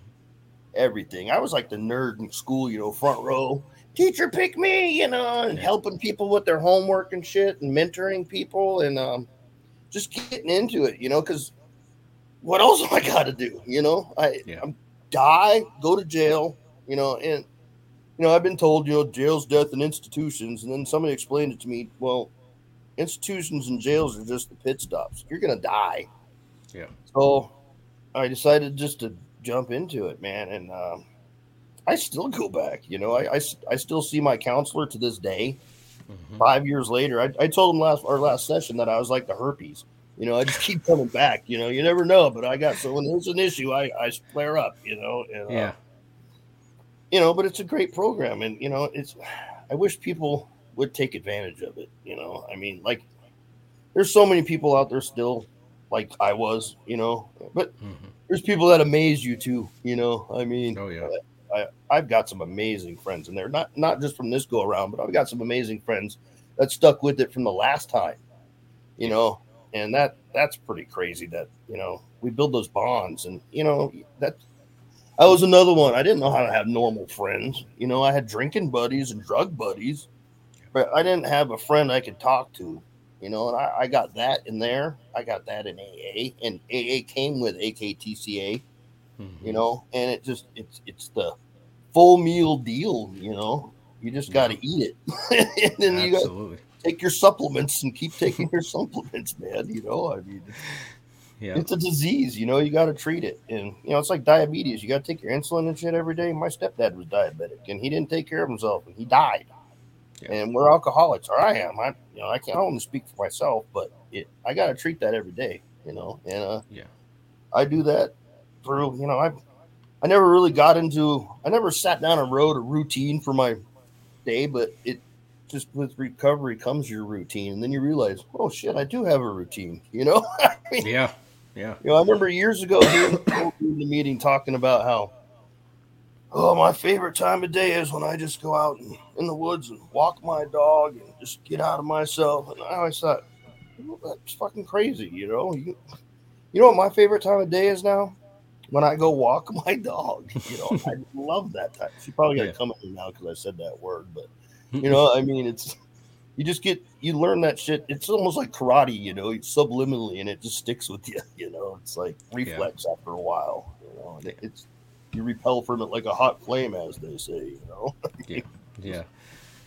everything. I was like the nerd in school, you know, front row. Teacher, pick me, you know, and helping people with their homework and shit, and mentoring people, and um, just getting into it, you know, because what else <laughs> I got to do? You know, I yeah. I'm, die, go to jail, you know, and you know, I've been told, you know, jails, death, and institutions. And then somebody explained it to me. Well, institutions and jails are just the pit stops. You're going to die. Yeah. So I decided just to jump into it, man. And um, I still go back. You know, I, I, I, still see my counselor to this day. Mm-hmm. Five years later, I, I told him last our last session that I was like the herpes. You know, I just keep coming back. You know, you never know, but I got so when there's an issue, I I flare up. You know, and, yeah. Uh, you know, but it's a great program, and you know, it's. <sighs> I wish people would take advantage of it. You know, I mean, like, there's so many people out there still, like I was, you know, but mm-hmm. there's people that amaze you too. You know, I mean, oh yeah. I, I've got some amazing friends in there, not not just from this go around, but I've got some amazing friends that stuck with it from the last time, you know, and that that's pretty crazy that you know we build those bonds and you know that I was another one. I didn't know how to have normal friends. You know, I had drinking buddies and drug buddies, but I didn't have a friend I could talk to. You know, and I, I got that in there. I got that in AA, and AA came with AKTCA. Mm-hmm. You know, and it just it's it's the full meal deal. You know, you just got to eat it, <laughs> and then Absolutely. you got take your supplements and keep taking your <laughs> supplements, man. You know, I mean, yeah. It's a disease, you know, you got to treat it. And, you know, it's like diabetes. You got to take your insulin and shit every day. My stepdad was diabetic and he didn't take care of himself and he died. Yeah. And we're alcoholics, or I am. I, you know, I can't I only speak for myself, but it, I got to treat that every day, you know, and, uh, yeah, I do that through, you know, I, I never really got into, I never sat down and wrote a routine for my day, but it, just with recovery comes your routine, and then you realize, oh shit, I do have a routine. You know? <laughs> I mean, yeah, yeah. You know, I remember years ago in the meeting talking about how, oh, my favorite time of day is when I just go out and, in the woods and walk my dog and just get out of myself. And I always thought, that's fucking crazy, you know? You, you know what my favorite time of day is now? When I go walk <laughs> my dog. You know, I <laughs> love that time. She probably got to yeah. come at me now because I said that word, but you know, I mean, it's you just get you learn that shit. It's almost like karate, you know, subliminally, and it just sticks with <laughs> you. You know, it's like reflex yeah. after a while. You know, and it's you repel from it like a hot flame, as they say. You know. yeah. Yeah.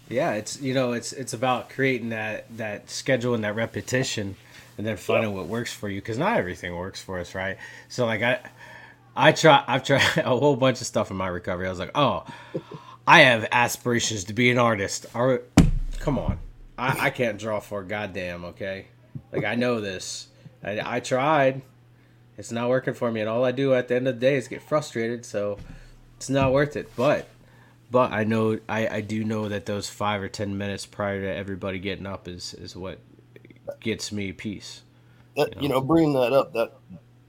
Yeah, it's you know it's it's about creating that that schedule and that repetition, and then finding yeah. what works for you because not everything works for us, right? So like I, I try I've tried <laughs> a whole bunch of stuff in my recovery. I was like, oh, I have aspirations to be an artist. All come on, I, I can't draw for a goddamn. Okay, like I know this. I, I tried. It's not working for me, and all I do at the end of the day is get frustrated. So it's not worth it. But but I know I, I do know that those five or ten minutes prior to everybody getting up is is what gets me peace. That, you, know? you know, bringing that up, that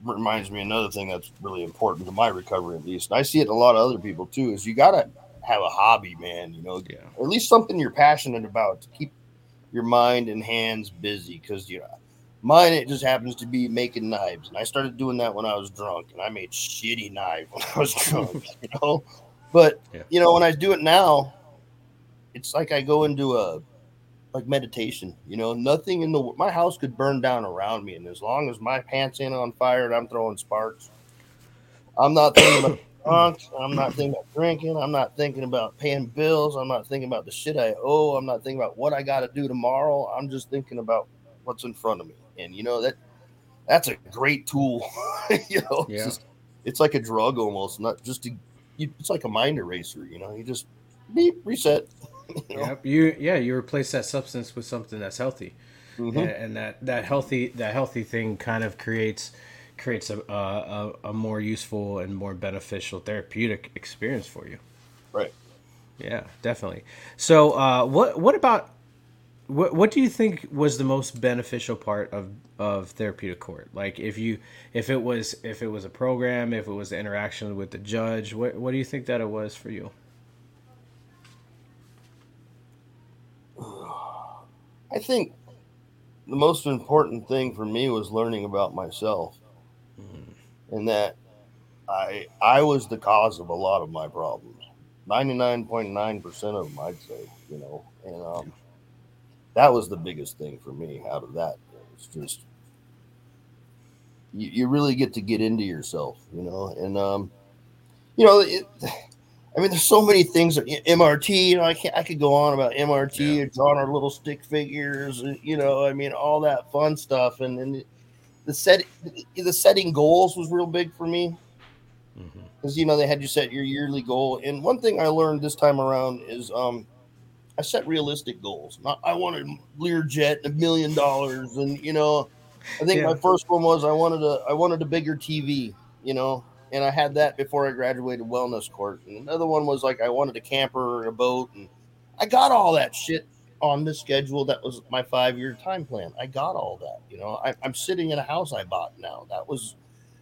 reminds me another thing that's really important to my recovery, at least. And I see it in a lot of other people too. Is you gotta have a hobby, man. You know, yeah. or at least something you're passionate about to keep your mind and hands busy. Because you know, mine it just happens to be making knives, and I started doing that when I was drunk, and I made shitty knives <laughs> when I was drunk. <laughs> you know, but yeah. you know when I do it now, it's like I go into a like meditation. You know, nothing in the my house could burn down around me, and as long as my pants ain't on fire and I'm throwing sparks, I'm not thinking about <coughs> drunk. I'm not thinking about drinking. I'm not thinking about paying bills. I'm not thinking about the shit I owe. I'm not thinking about what I got to do tomorrow. I'm just thinking about what's in front of me. And you know that that's a great tool. <laughs> you know, Yeah. it's, just- it's like a drug almost. Not just to, it's like a mind eraser. You know, you just beep reset. <laughs> You know? Yep. You yeah, you replace that substance with something that's healthy. Mhm. and, and that that healthy that healthy thing kind of creates creates a, a a more useful and more beneficial therapeutic experience for you. Right. Yeah, definitely. So, uh, what what about what what do you think was the most beneficial part of of therapeutic court? Like, if you if it was if it was a program, if it was the interaction with the judge, what what do you think that it was for you? I think the most important thing for me was learning about myself, and that I I was the cause of a lot of my problems. Ninety nine point nine percent of them, I'd say. You know, and um, that was the biggest thing for me out of that. It's just you, you really get to get into yourself, you know, and um, you know, it, I mean, there's so many things. that- MRT, you know, I can't. I could go on about MRT, Yeah. drawing our little stick figures, uh, you know. I mean, all that fun stuff, and and the set, the setting goals was real big for me Mm-hmm. because you know they had you set your yearly goal. And one thing I learned this time around is um, I set realistic goals. Not I wanted Learjet, a million dollars, and you know, I think Yeah. my first one was I wanted a I wanted a bigger TV, you know, and I had that before I graduated wellness court. And another one was like I wanted a camper or a boat, and I got all that shit on the schedule. That was my five year time plan. I got all that, you know. I, I'm sitting in a house I bought now. That was,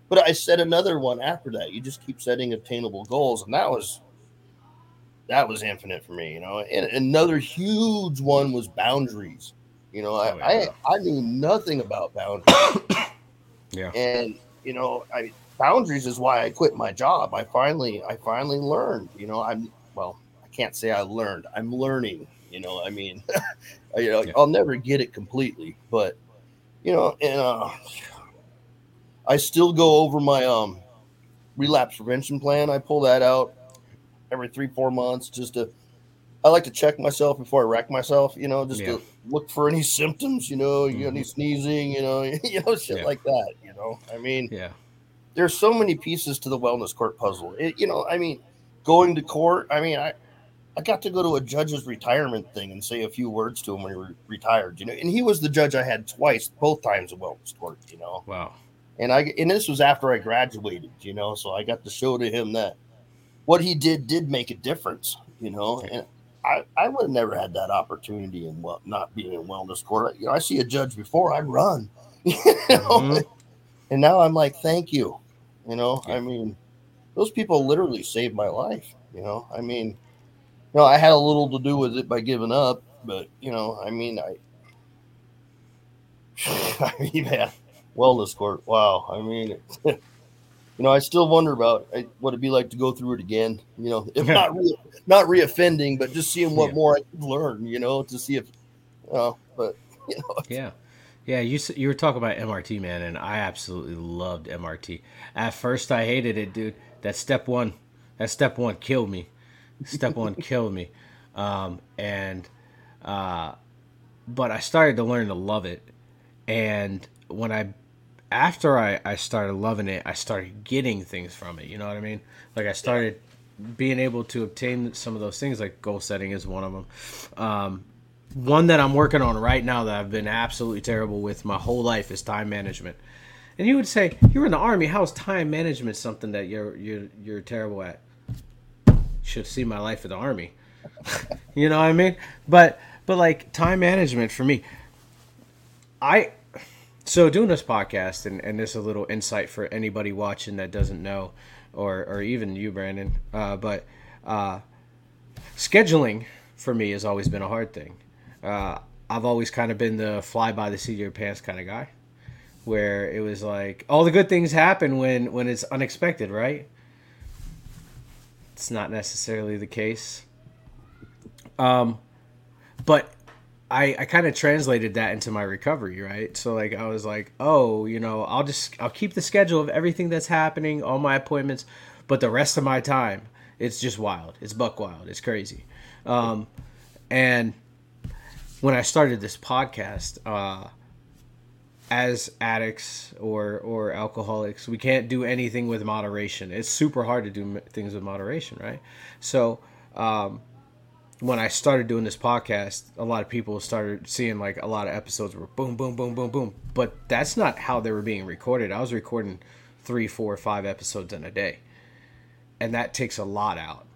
but I set another one after that. You just keep setting attainable goals, and that was that was infinite for me, you know. And another huge one was boundaries. You know, I, Oh, yeah. I I knew nothing about boundaries. <coughs> Yeah. and you know i boundaries is why i quit my job i finally i finally learned you know i'm well i can't say i learned i'm learning you know i mean you know Yeah. i'll never get it completely but you know and uh i still go over my um relapse prevention plan i pull that out every three four months just to i like to check myself before i wreck myself you know just Yeah. to look for any symptoms you know you got any Mhm. sneezing you know you know shit Yeah. like that you know i mean Yeah. There's so many pieces to the wellness court puzzle. It, you know, I mean, going to court. I mean, I I got to go to a judge's retirement thing and say a few words to him when he re- retired. You know, and he was the judge I had twice, both times at wellness court. You know, Wow. and I and this was after I graduated. You know, so I got to show to him that what he did did make a difference. You know, and. I, I would have never had that opportunity in well not being in wellness court. You know, I see a judge before I'd run. <laughs> You know, Mhm. and now I'm like, thank you. You know, Yeah. I mean, those people literally saved my life. You know, I mean, you know, I had a little to do with it by giving up, but you know, I mean, I, <laughs> I mean, man, wellness court. Wow. I mean, <laughs> you know, I still wonder about uh, what it'd be like to go through it again. You know, if not re- not reoffending, but just seeing what Yeah. more I could learn. You know, to see if, you know, but <laughs> you know, Yeah. Yeah, you you were talking about MRT, man, and I absolutely loved MRT. At first, I hated it, dude. That step one, that step one killed me. Step one <laughs> killed me, um, and uh, but I started to learn to love it. And when I, after I I started loving it, I started getting things from it. You know what I mean? Like I started being able to obtain some of those things. Like goal setting is one of them. Um, one that I'm working on right now that I've been absolutely terrible with my whole life is time management. And you would say you're in the army. How is time management something that you're you're you're terrible at? Should see my life in the army. <laughs> you know what I mean? But but like time management for me, I so doing this podcast and and this is a little insight for anybody watching that doesn't know, or or even you, Brandon. Uh, but uh, scheduling for me has always been a hard thing. Uh, I've always kind of been the fly by the seat of your pants kind of guy, where it was like all the good things happen when when it's unexpected, right? It's not necessarily the case. Um, but I I kind of translated that into my recovery, right? So like I was like, oh, you know, I'll just I'll keep the schedule of everything that's happening, all my appointments, But the rest of my time, it's just wild. It's buck wild. It's crazy. Um, and when I started this podcast, uh, as addicts or or alcoholics, we can't do anything with moderation. It's super hard to do things with moderation, right? So. Um, when I started doing this podcast, a lot of people started seeing like a lot of episodes were boom, boom, boom, boom, boom. But that's not how they were being recorded. I was recording three, four, five episodes in a day, and that takes a lot out.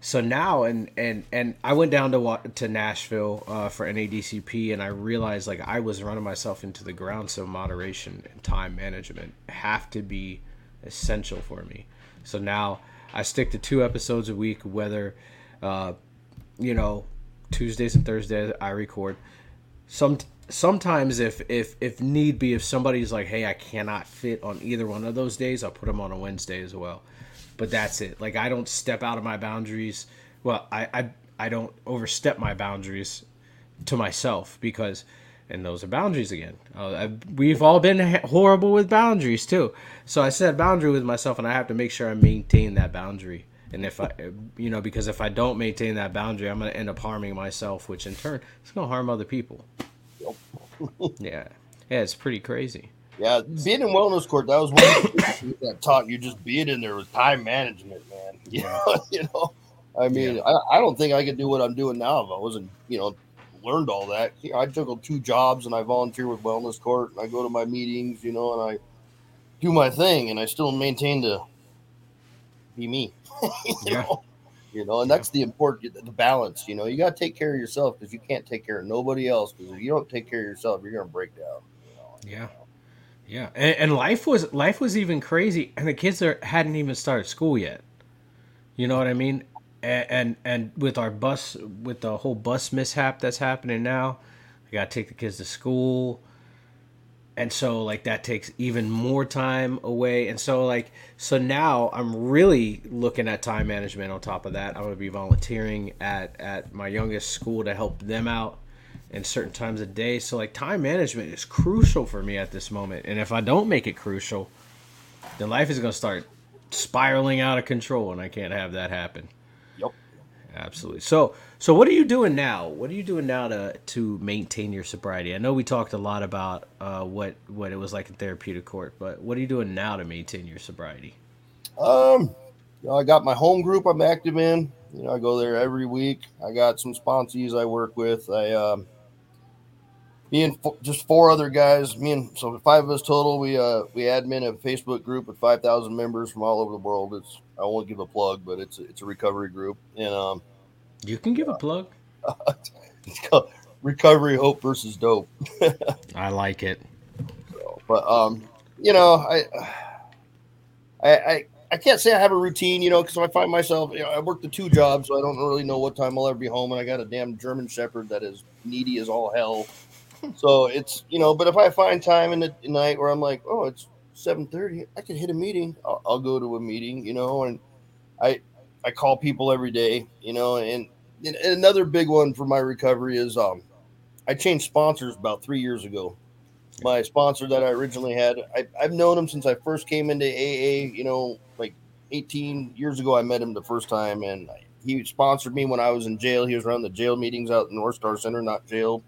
So now, and and and I went down to to Nashville uh, for NADCP, and I realized like I was running myself into the ground. So moderation and time management have to be essential for me. So now I stick to two episodes a week, whether uh, you know Tuesdays and Thursdays I record. Some sometimes if if if need be, if somebody's like, hey, I cannot fit on either one of those days, I'll put them on a Wednesday as well but that's it. Like I don't step out of my boundaries. Well, I I, I don't overstep my boundaries to myself because and those are boundaries again. Uh, we've all been horrible with boundaries too. So I set a boundary with myself, and I have to make sure I maintain that boundary. And if I, you know, because if I don't maintain that boundary, I'm going to end up harming myself, which in turn is going to harm other people. <laughs> Yeah, yeah, it's pretty crazy. Yeah, being in wellness court, that was one <coughs> that taught you just being in there was time management, man. <laughs> You know, you know. I mean, yeah. I, I don't think I could do what I'm doing now if I wasn't, you know, learned all that. I juggled two jobs and I volunteer with wellness court and I go to my meetings, you know, and I do my thing and I still maintain to be me. <laughs> you yeah. know, you know, and yeah. that's the important the balance. You know, you got to take care of yourself because you can't take care of nobody else. Because if you don't take care of yourself, you're gonna break down. You know? Yeah. Yeah, and, and, life was life was even crazy, and the kids are, hadn't even started school yet. You know what I mean? And, and and with our bus, with the whole bus mishap that's happening now, I got to take the kids to school, and so like that takes even more time away. And so like so now I'm really looking at time management. On top of that, I'm gonna be volunteering at at my youngest school to help them out and certain times of day. So like time management is crucial for me at this moment. And if I don't make it crucial, then life is going to start spiraling out of control and I can't have that happen. Yep. Absolutely. So so what are you doing now? What are you doing now to to maintain your sobriety? I know we talked a lot about uh, what what it was like in therapeutic court, but what are you doing now to maintain your sobriety? Um, you know, I got my home group I'm active in. You know, I go there every week. I got some sponsees I work with. I um, me and just four other guys. Me and so five of us total. We uh we admin a Facebook group with five thousand members from all over the world. It's I won't give a plug, but it's a, it's a recovery group, and um, you can give a plug. <laughs> it's called Recovery Hope versus Dope. <laughs> I like it. So, but um, you know, I I I. I can't say I have a routine, you know, because I find myself, you know, I work the two jobs, so I don't really know what time I'll ever be home. And I got a damn German Shepherd that is needy as all hell so it's you know, but if I find time in the night where I'm like, oh, it's seven thirty, I can hit a meeting. I'll, I'll, go to a meeting, you know, and I I call people every day, you know, and, and another big one for my recovery is um, I changed sponsors about three years ago. My sponsor that I originally had, I, I've known him since I first came into AA. You know, like 18 years ago, I met him the first time, and he sponsored me when I was in jail. He was running the jail meetings out in North Star Center, not jail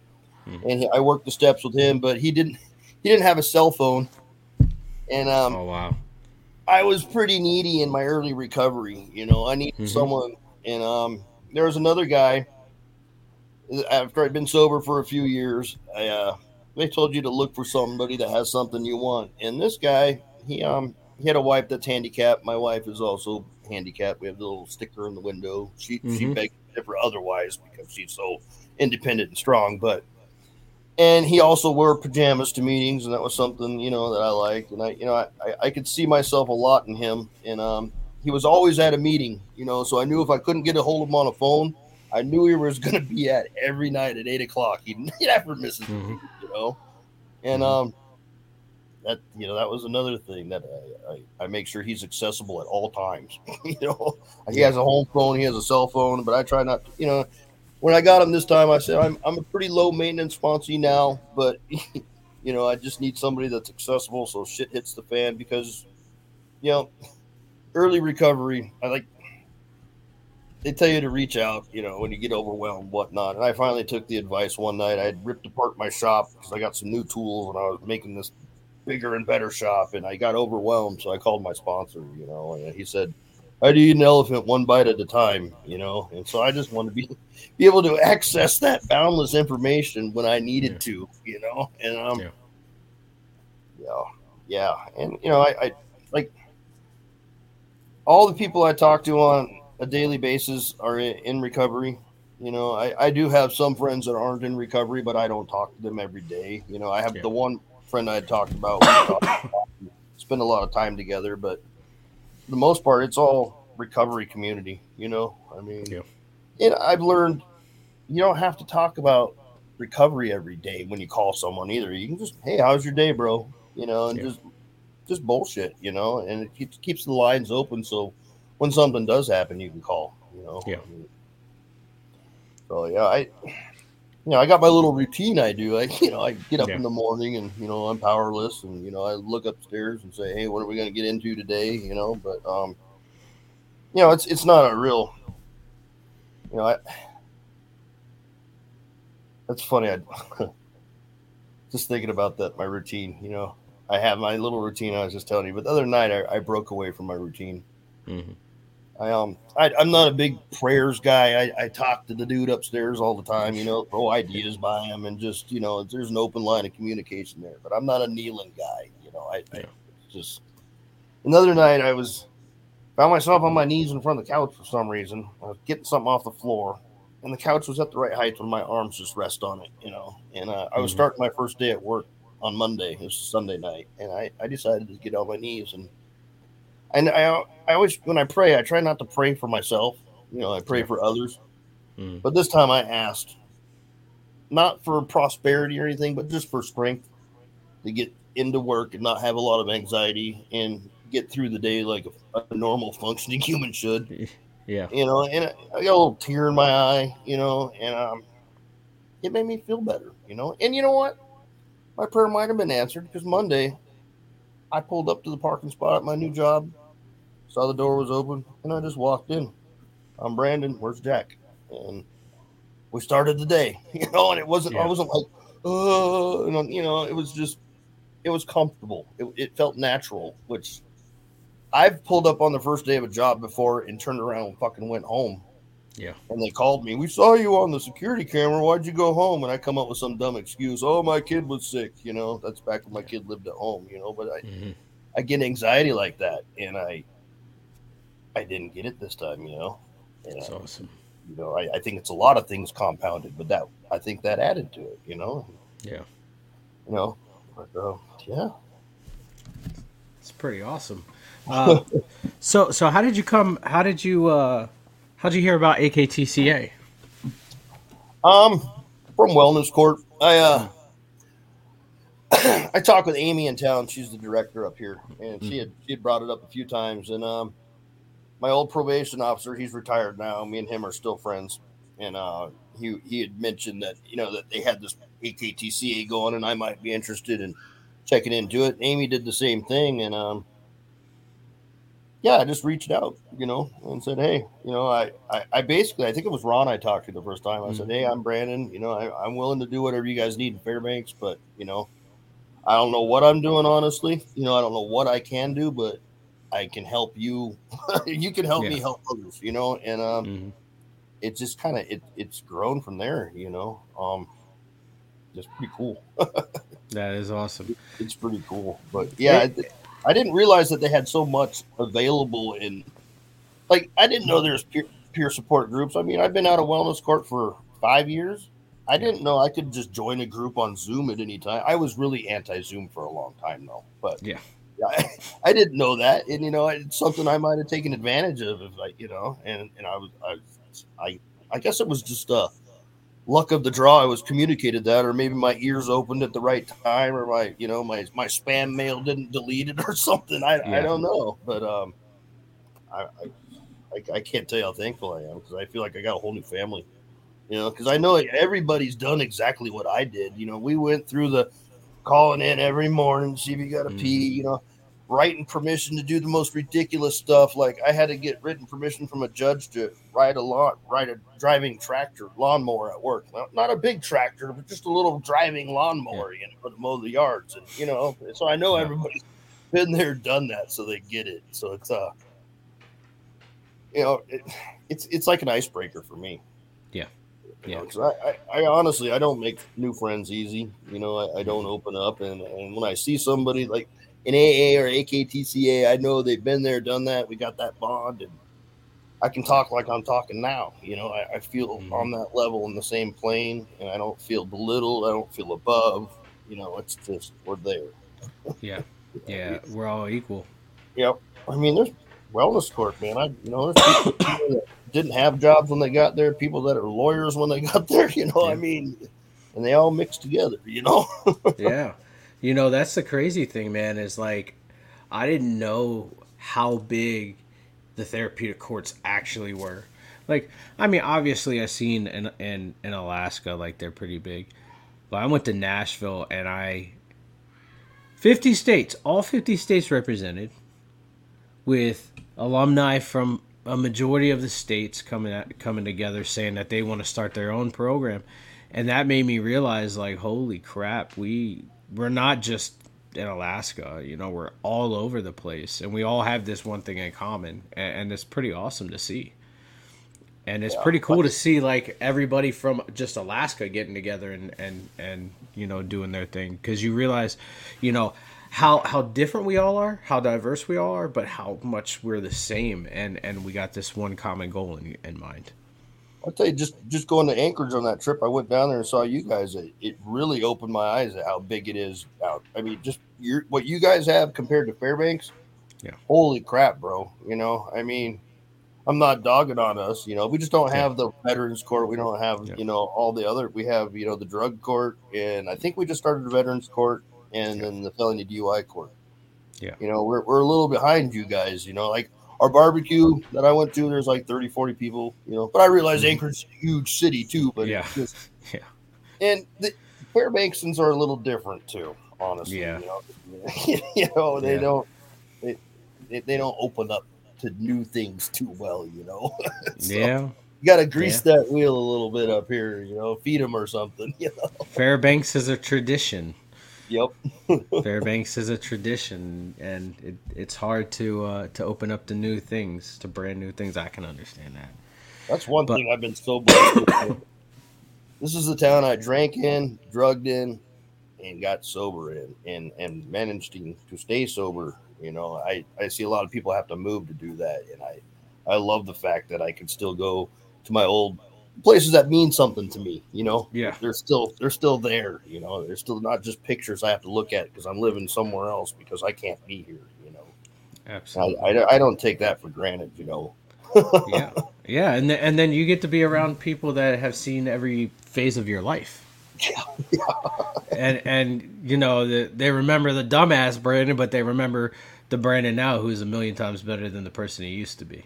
mm-hmm. and he, I worked the steps with him, but he didn't he didn't have a cell phone, and um, oh wow, I was pretty needy in my early recovery. You know, I needed mm-hmm. someone, and um, there was another guy. After I'd been sober for a few years, I uh, they told you to look for somebody that has something you want, and this guy, he um he had a wife that's handicapped. My wife is also handicapped. We have the little sticker in the window. She mm-hmm. she begged for otherwise because she's so independent and strong. But and he also wore pajamas to meetings, and that was something you know that I liked, and I you know I, I could see myself a lot in him, and um, he was always at a meeting, you know, so I knew if I couldn't get a hold of him on a phone, I knew he was <laughs> going to be at every night at eight o'clock. He <laughs> never misses, mm-hmm. you know, and mm-hmm. um, that you know that was another thing that I, I, I make sure he's accessible at all times. <laughs> you know, he has a home phone, he has a cell phone, but I try not, to, you know, when I got him this time, I said I'm I'm a pretty low maintenance sponsee now, but <laughs> you know I just need somebody that's accessible so shit hits the fan because you know early recovery. I like they tell you to reach out, you know, when you get overwhelmed, whatnot. And I finally took the advice one night. I had ripped apart my shop because I got some new tools and I was making this bigger and better shop, and I got overwhelmed. So I called my sponsor, you know, and he said, "I do eat an elephant one bite at a time," you know. And so I just want to be be able to access that boundless information when I needed yeah. to, you know. And um, yeah. yeah, yeah, and you know, I, I like all the people I talk to on a daily basis are in recovery. You know, I, I do have some friends that aren't in recovery, but I don't talk to them every day. You know, I have yeah. the one friend I had talked about, <coughs> spend a lot of time together, but the most part, it's all recovery community. You know, I mean, yeah. and I've learned you don't have to talk about recovery every day when you call someone either. You can just, hey, how's your day, bro? You know, and yeah. just just bullshit, you know, and it keeps keeps the lines open so when something does happen, you can call. You know. Yeah. So yeah, I, you know, I got my little routine. I do. I, <laughs> you know, I get up yeah. in the morning and you know I'm powerless, and you know I look upstairs and say, hey, what are we going to get into today? You know, but um, you know, it's it's not a real, you know, I. That's funny. I <laughs> just thinking about that. My routine. You know, I have my little routine. I was just telling you, but the other night I, I broke away from my routine. Mm-hmm. I um I, am not a big prayers guy. I, I talk to the dude upstairs all the time, you know, throw ideas by him and just you know, there's an open line of communication there. But I'm not a kneeling guy, you know. I, yeah. I just another night I was found myself on my knees in front of the couch for some reason. I was getting something off the floor, and the couch was at the right height when my arms just rest on it, you know. And uh, I was mm-hmm. starting my first day at work on Monday. It was Sunday night, and I I decided to get on my knees and and I, I always when I pray, I try not to pray for myself. You know, I pray for others. Mm. But this time I asked, not for prosperity or anything, but just for strength to get into work and not have a lot of anxiety and get through the day like a, a normal functioning <laughs> human should. Yeah. You know, and I got a little tear in my eye, you know, and um, it made me feel better, you know. And you know what? My prayer might have been answered because Monday I pulled up to the parking spot at my new job saw the door was open, and I just walked in. I'm Brandon. Where's Jack? And we started the day, <laughs> you know. And it wasn't. Yeah. I wasn't like, oh, you know. It was just. It was comfortable. It, it felt natural, which I've pulled up on the first day of a job before and turned around and fucking went home. Yeah. And they called me. We saw you on the security camera. Why'd you go home? And I come up with some dumb excuse. Oh, my kid was sick. You know, that's back when my kid lived at home. You know, but I, mm-hmm. I get anxiety like that, and I, I didn't get it this time, you know. And, That's awesome. You know, I, I, think it's a lot of things compounded, but that I think that added to it, you know. Yeah. You know, but uh, yeah. It's pretty awesome. Uh, <laughs> so so how did you come? How did you? uh How did you hear about AKTCA? Um, from Wellness Court. I uh. <clears throat> I talked with Amy in town. She's the director up here, and she had she had brought it up a few times. And um, my old probation officer, he's retired now. Me and him are still friends, and uh, he he had mentioned that you know that they had this AKTCA going, and I might be interested in checking into it. Amy did the same thing, and um, yeah, I just reached out, you know, and said, hey, you know, I, I, I basically, I think it was Ron I talked to the first time. I mm-hmm. said, hey, I'm Brandon. You know, I, I'm willing to do whatever you guys need in Fairbanks, but you know, I don't know what I'm doing honestly. You know, I don't know what I can do, but I can help you. <laughs> you can help yeah. me help others, you know, and um, mm-hmm. it just kind of it it's grown from there, you know. Um, it's pretty cool. <laughs> that is awesome. It's pretty cool, but yeah, I, I, didn't realize that they had so much available in. Like, I didn't know there's peer, peer support groups. I mean, I've been out of wellness court for five years. I didn't know I could just join a group on Zoom at any time. I was really anti Zoom for a long time, though. But yeah, I, <laughs> I didn't know that, and you know, it's something I might have taken advantage of, if I, you know, and and I was, I, I, I guess it was just a luck of the draw. I was communicated that, or maybe my ears opened at the right time, or my, you know, my my spam mail didn't delete it <laughs> or something. I, yeah. I don't know, but um, I, I, I can't tell you how thankful I am because I feel like I got a whole new family. You know, because I know everybody's done exactly what I did. You know, we went through the calling in every morning, see if you got to mm. pee. You know, writing permission to do the most ridiculous stuff. Like I had to get written permission from a judge to ride a lawn, ride a driving tractor lawnmower at work. Not, not a big tractor, but just a little driving lawnmower, yeah. you know, to mow the yards. And you know, so I know yeah. everybody's been there, done that, so they get it. So it's uh, you know, it, it's it's like an icebreaker for me. Yeah. You yeah. Know, I, I, I, honestly I don't make new friends easy. You know, I, I don't open up, and and when I see somebody like in AA or AKTCA, I know they've been there, done that. We got that bond, and I can talk like I'm talking now. You know, I, I feel mm-hmm. on that level in the same plane, and I don't feel belittled. I don't feel above. You know, it's just we're there. <laughs> yeah, <laughs> yeah, we're all equal. Yep. I mean, there's wellness court, man. I you know, there's people that didn't have jobs when they got there, people that are lawyers when they <laughs> got there. You know, yeah. I mean, and they all mix together. You know. yeah. You know, that's the crazy thing, man, is like I didn't know how big the therapeutic courts actually were. Like, I mean, obviously I seen in in in Alaska like they're pretty big. But I went to Nashville and I 50 states, all 50 states represented with alumni from a majority of the states coming at, coming together saying that they want to start their own program. And that made me realize like holy crap, we we're not just in Alaska. You know, we're all over the place, and we all have this one thing in common, and, and it's pretty awesome to see. And it's yeah, pretty cool to see like everybody from just Alaska getting together and and and you know doing their thing because you realize, you know, how how different we all are, how diverse we all are, but how much we're the same, and and we got this one common goal in in mind. I'll tell you, just just going to Anchorage on that trip, I went down there and saw you guys. It, it really opened my eyes at how big it is out. I mean, just your what you guys have compared to Fairbanks. Yeah. Holy crap, bro! You know, I mean, I'm not dogging on us. You know, we just don't have yeah. the Veterans Court. We don't have yeah. you know all the other. We have you know the Drug Court, and I think we just started the Veterans Court, and yeah. then the Felony DUI Court. Yeah. You know, we're we're a little behind you guys. You know, like our barbecue that I went to, there's like 30, 40 people, you know. But I realize mm-hmm. Anchorage a huge city too. But yeah, just, <laughs> yeah. And the Fairbanksons are a little different too, honestly. Yeah. You know, <laughs> you know they yeah. don't they, they don't open up to new things too well, you know. <laughs> so yeah. You got to grease yeah. that wheel a little bit up here, you know, feed them or something. You know? Fairbanks is a tradition. Yep. <laughs> Fairbanks is a tradition, and it, it's hard to uh, to open up to new things, to brand new things. I can understand that. That's one but, thing I've been so blessed This is the town I drank in, drugged in, and got sober in, and and managed to, to stay sober. You know, I I see a lot of people have to move to do that, and I I love the fact that I can still go to my old places that mean something to me. You know, yeah, they're still they're still there. You know, they're still not just pictures I have to look at because I'm living somewhere else because I can't be here. You know, absolutely. I, I, I don't take that for granted. You know. <laughs> yeah, yeah, and and then you get to be around people that have seen every phase of your life. Yeah, yeah. and and you know the, they remember the dumbass Brandon, but they remember the Brandon now who's a million times better than the person he used to be.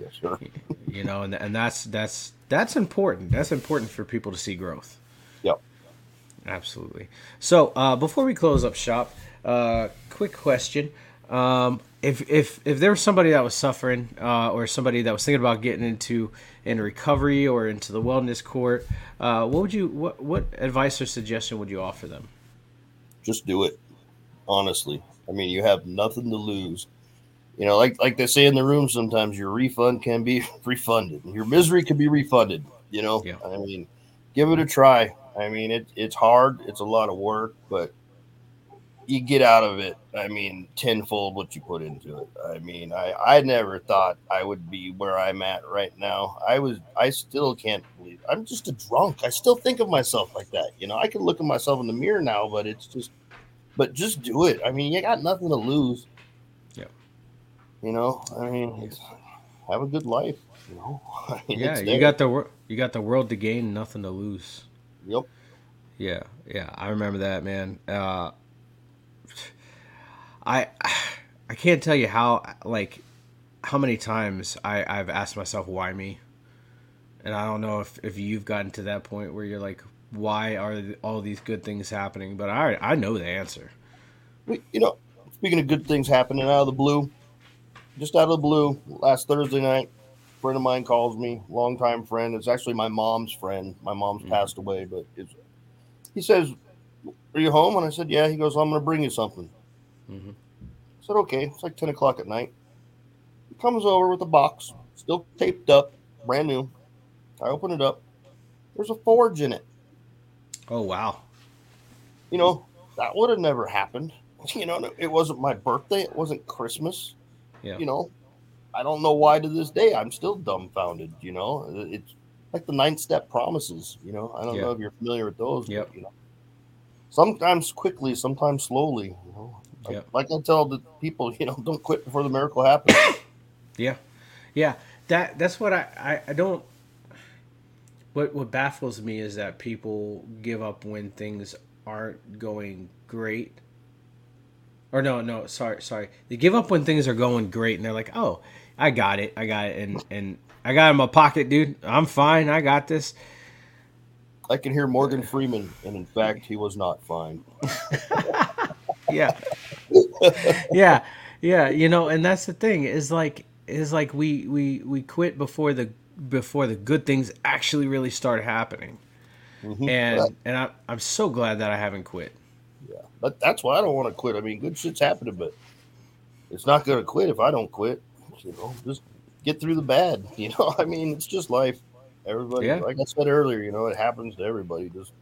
Yeah, sure. you know, and and that's that's that's important. That's important for people to see growth. Yep. Absolutely. So uh, before we close up shop, uh, quick question: um, If if if there was somebody that was suffering, uh, or somebody that was thinking about getting into in recovery or into the wellness court, uh, what would you what what advice or suggestion would you offer them? Just do it. Honestly, I mean, you have nothing to lose you know, like like they say in the room, sometimes your refund can be <laughs> refunded. Your misery can be refunded. You know, yeah. I mean, give it a try. I mean, it, it's hard. It's a lot of work, but you get out of it. I mean, tenfold what you put into it. I mean, I I never thought I would be where I'm at right now. I was. I still can't believe I'm just a drunk. I still think of myself like that. You know, I can look at myself in the mirror now, but it's just. But just do it. I mean, you got nothing to lose. You know, I mean, have a good life. You know, <laughs> I mean, yeah, you got the you got the world to gain, nothing to lose. Yep. Yeah, yeah, I remember that, man. Uh, <sighs> I <sighs> I can't tell you how like how many times I I've asked myself why me, and I don't know if if you've gotten to that point where you're like, why are all these good things happening? But I I know the answer. You know, speaking of good things happening out of the blue, just out of the blue, last Thursday night, a friend of mine calls me, longtime friend. It's actually my mom's friend. My mom's Mhm. passed away, but it's, he says, "Are you home?" And I said, "Yeah." He goes, "I'm going to bring you something." Mhm. I said, "Okay." It's like ten o'clock at night. He comes over with a box, still taped up, brand new. I open it up. There's a forge in it. Oh wow. You know, that would have never happened. <laughs> You know, it wasn't my birthday. It wasn't Christmas. Yeah. You know, I don't know why to this day I'm still dumbfounded. You know, it's like the nine step promises. You know, I don't Yeah. know if you're familiar with those. but, Yep. you know, sometimes quickly, sometimes slowly. You know, like, Yep. like I tell the people, you know, <laughs> don't quit before the miracle happens. <coughs> Yeah, yeah. That that's what I, I I don't. What what baffles me is that people give up when things aren't going great. Or no, no, sorry, sorry. They give up when things are going great, and they're like, "Oh, I got it, I got it," and and I got it in my pocket, dude. I'm fine. I got this. I can hear Morgan Freeman, and in fact, he was not fine. <laughs> yeah yeah yeah you know and that's the thing is like is like we we we quit before the before the good things actually really start happening Mhm. and But- and I, i'm so glad that i haven't quit but that's why I don't want to quit. I mean, good shit's happening, but it's not going to quit if I don't quit. You know, just get through the bad. <laughs> You know, I mean, it's just life. Everybody, Yeah. like I said earlier, you know, it happens to everybody. Just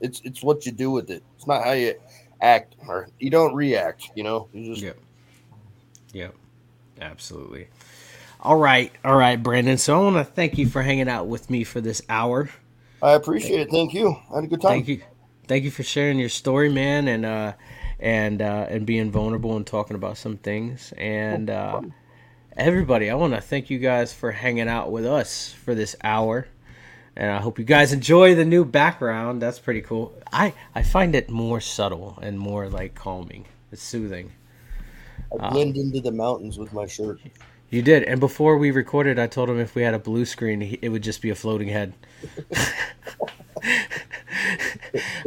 it's it's what you do with it. It's not how you act or you don't react. You know, you just yeah yeah absolutely all right all right brandon so i want to thank you for hanging out with me for this hour I appreciate it. Thank you. I had a good time. thank you thank you for sharing your story man and uh and uh and being vulnerable and talking about some things. And uh everybody i want to thank you guys for hanging out with us for this hour. And i hope you guys enjoy the new background. That's pretty cool. I i find it more subtle and more like calming. It's soothing. I blend into the mountains with my shirt. you did. And before we recorded i told him if we had a blue screen it would just be a floating head <laughs>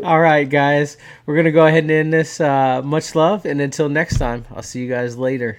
all right guys. We're gonna go ahead and end this uh, much love and until next time i'll see you guys later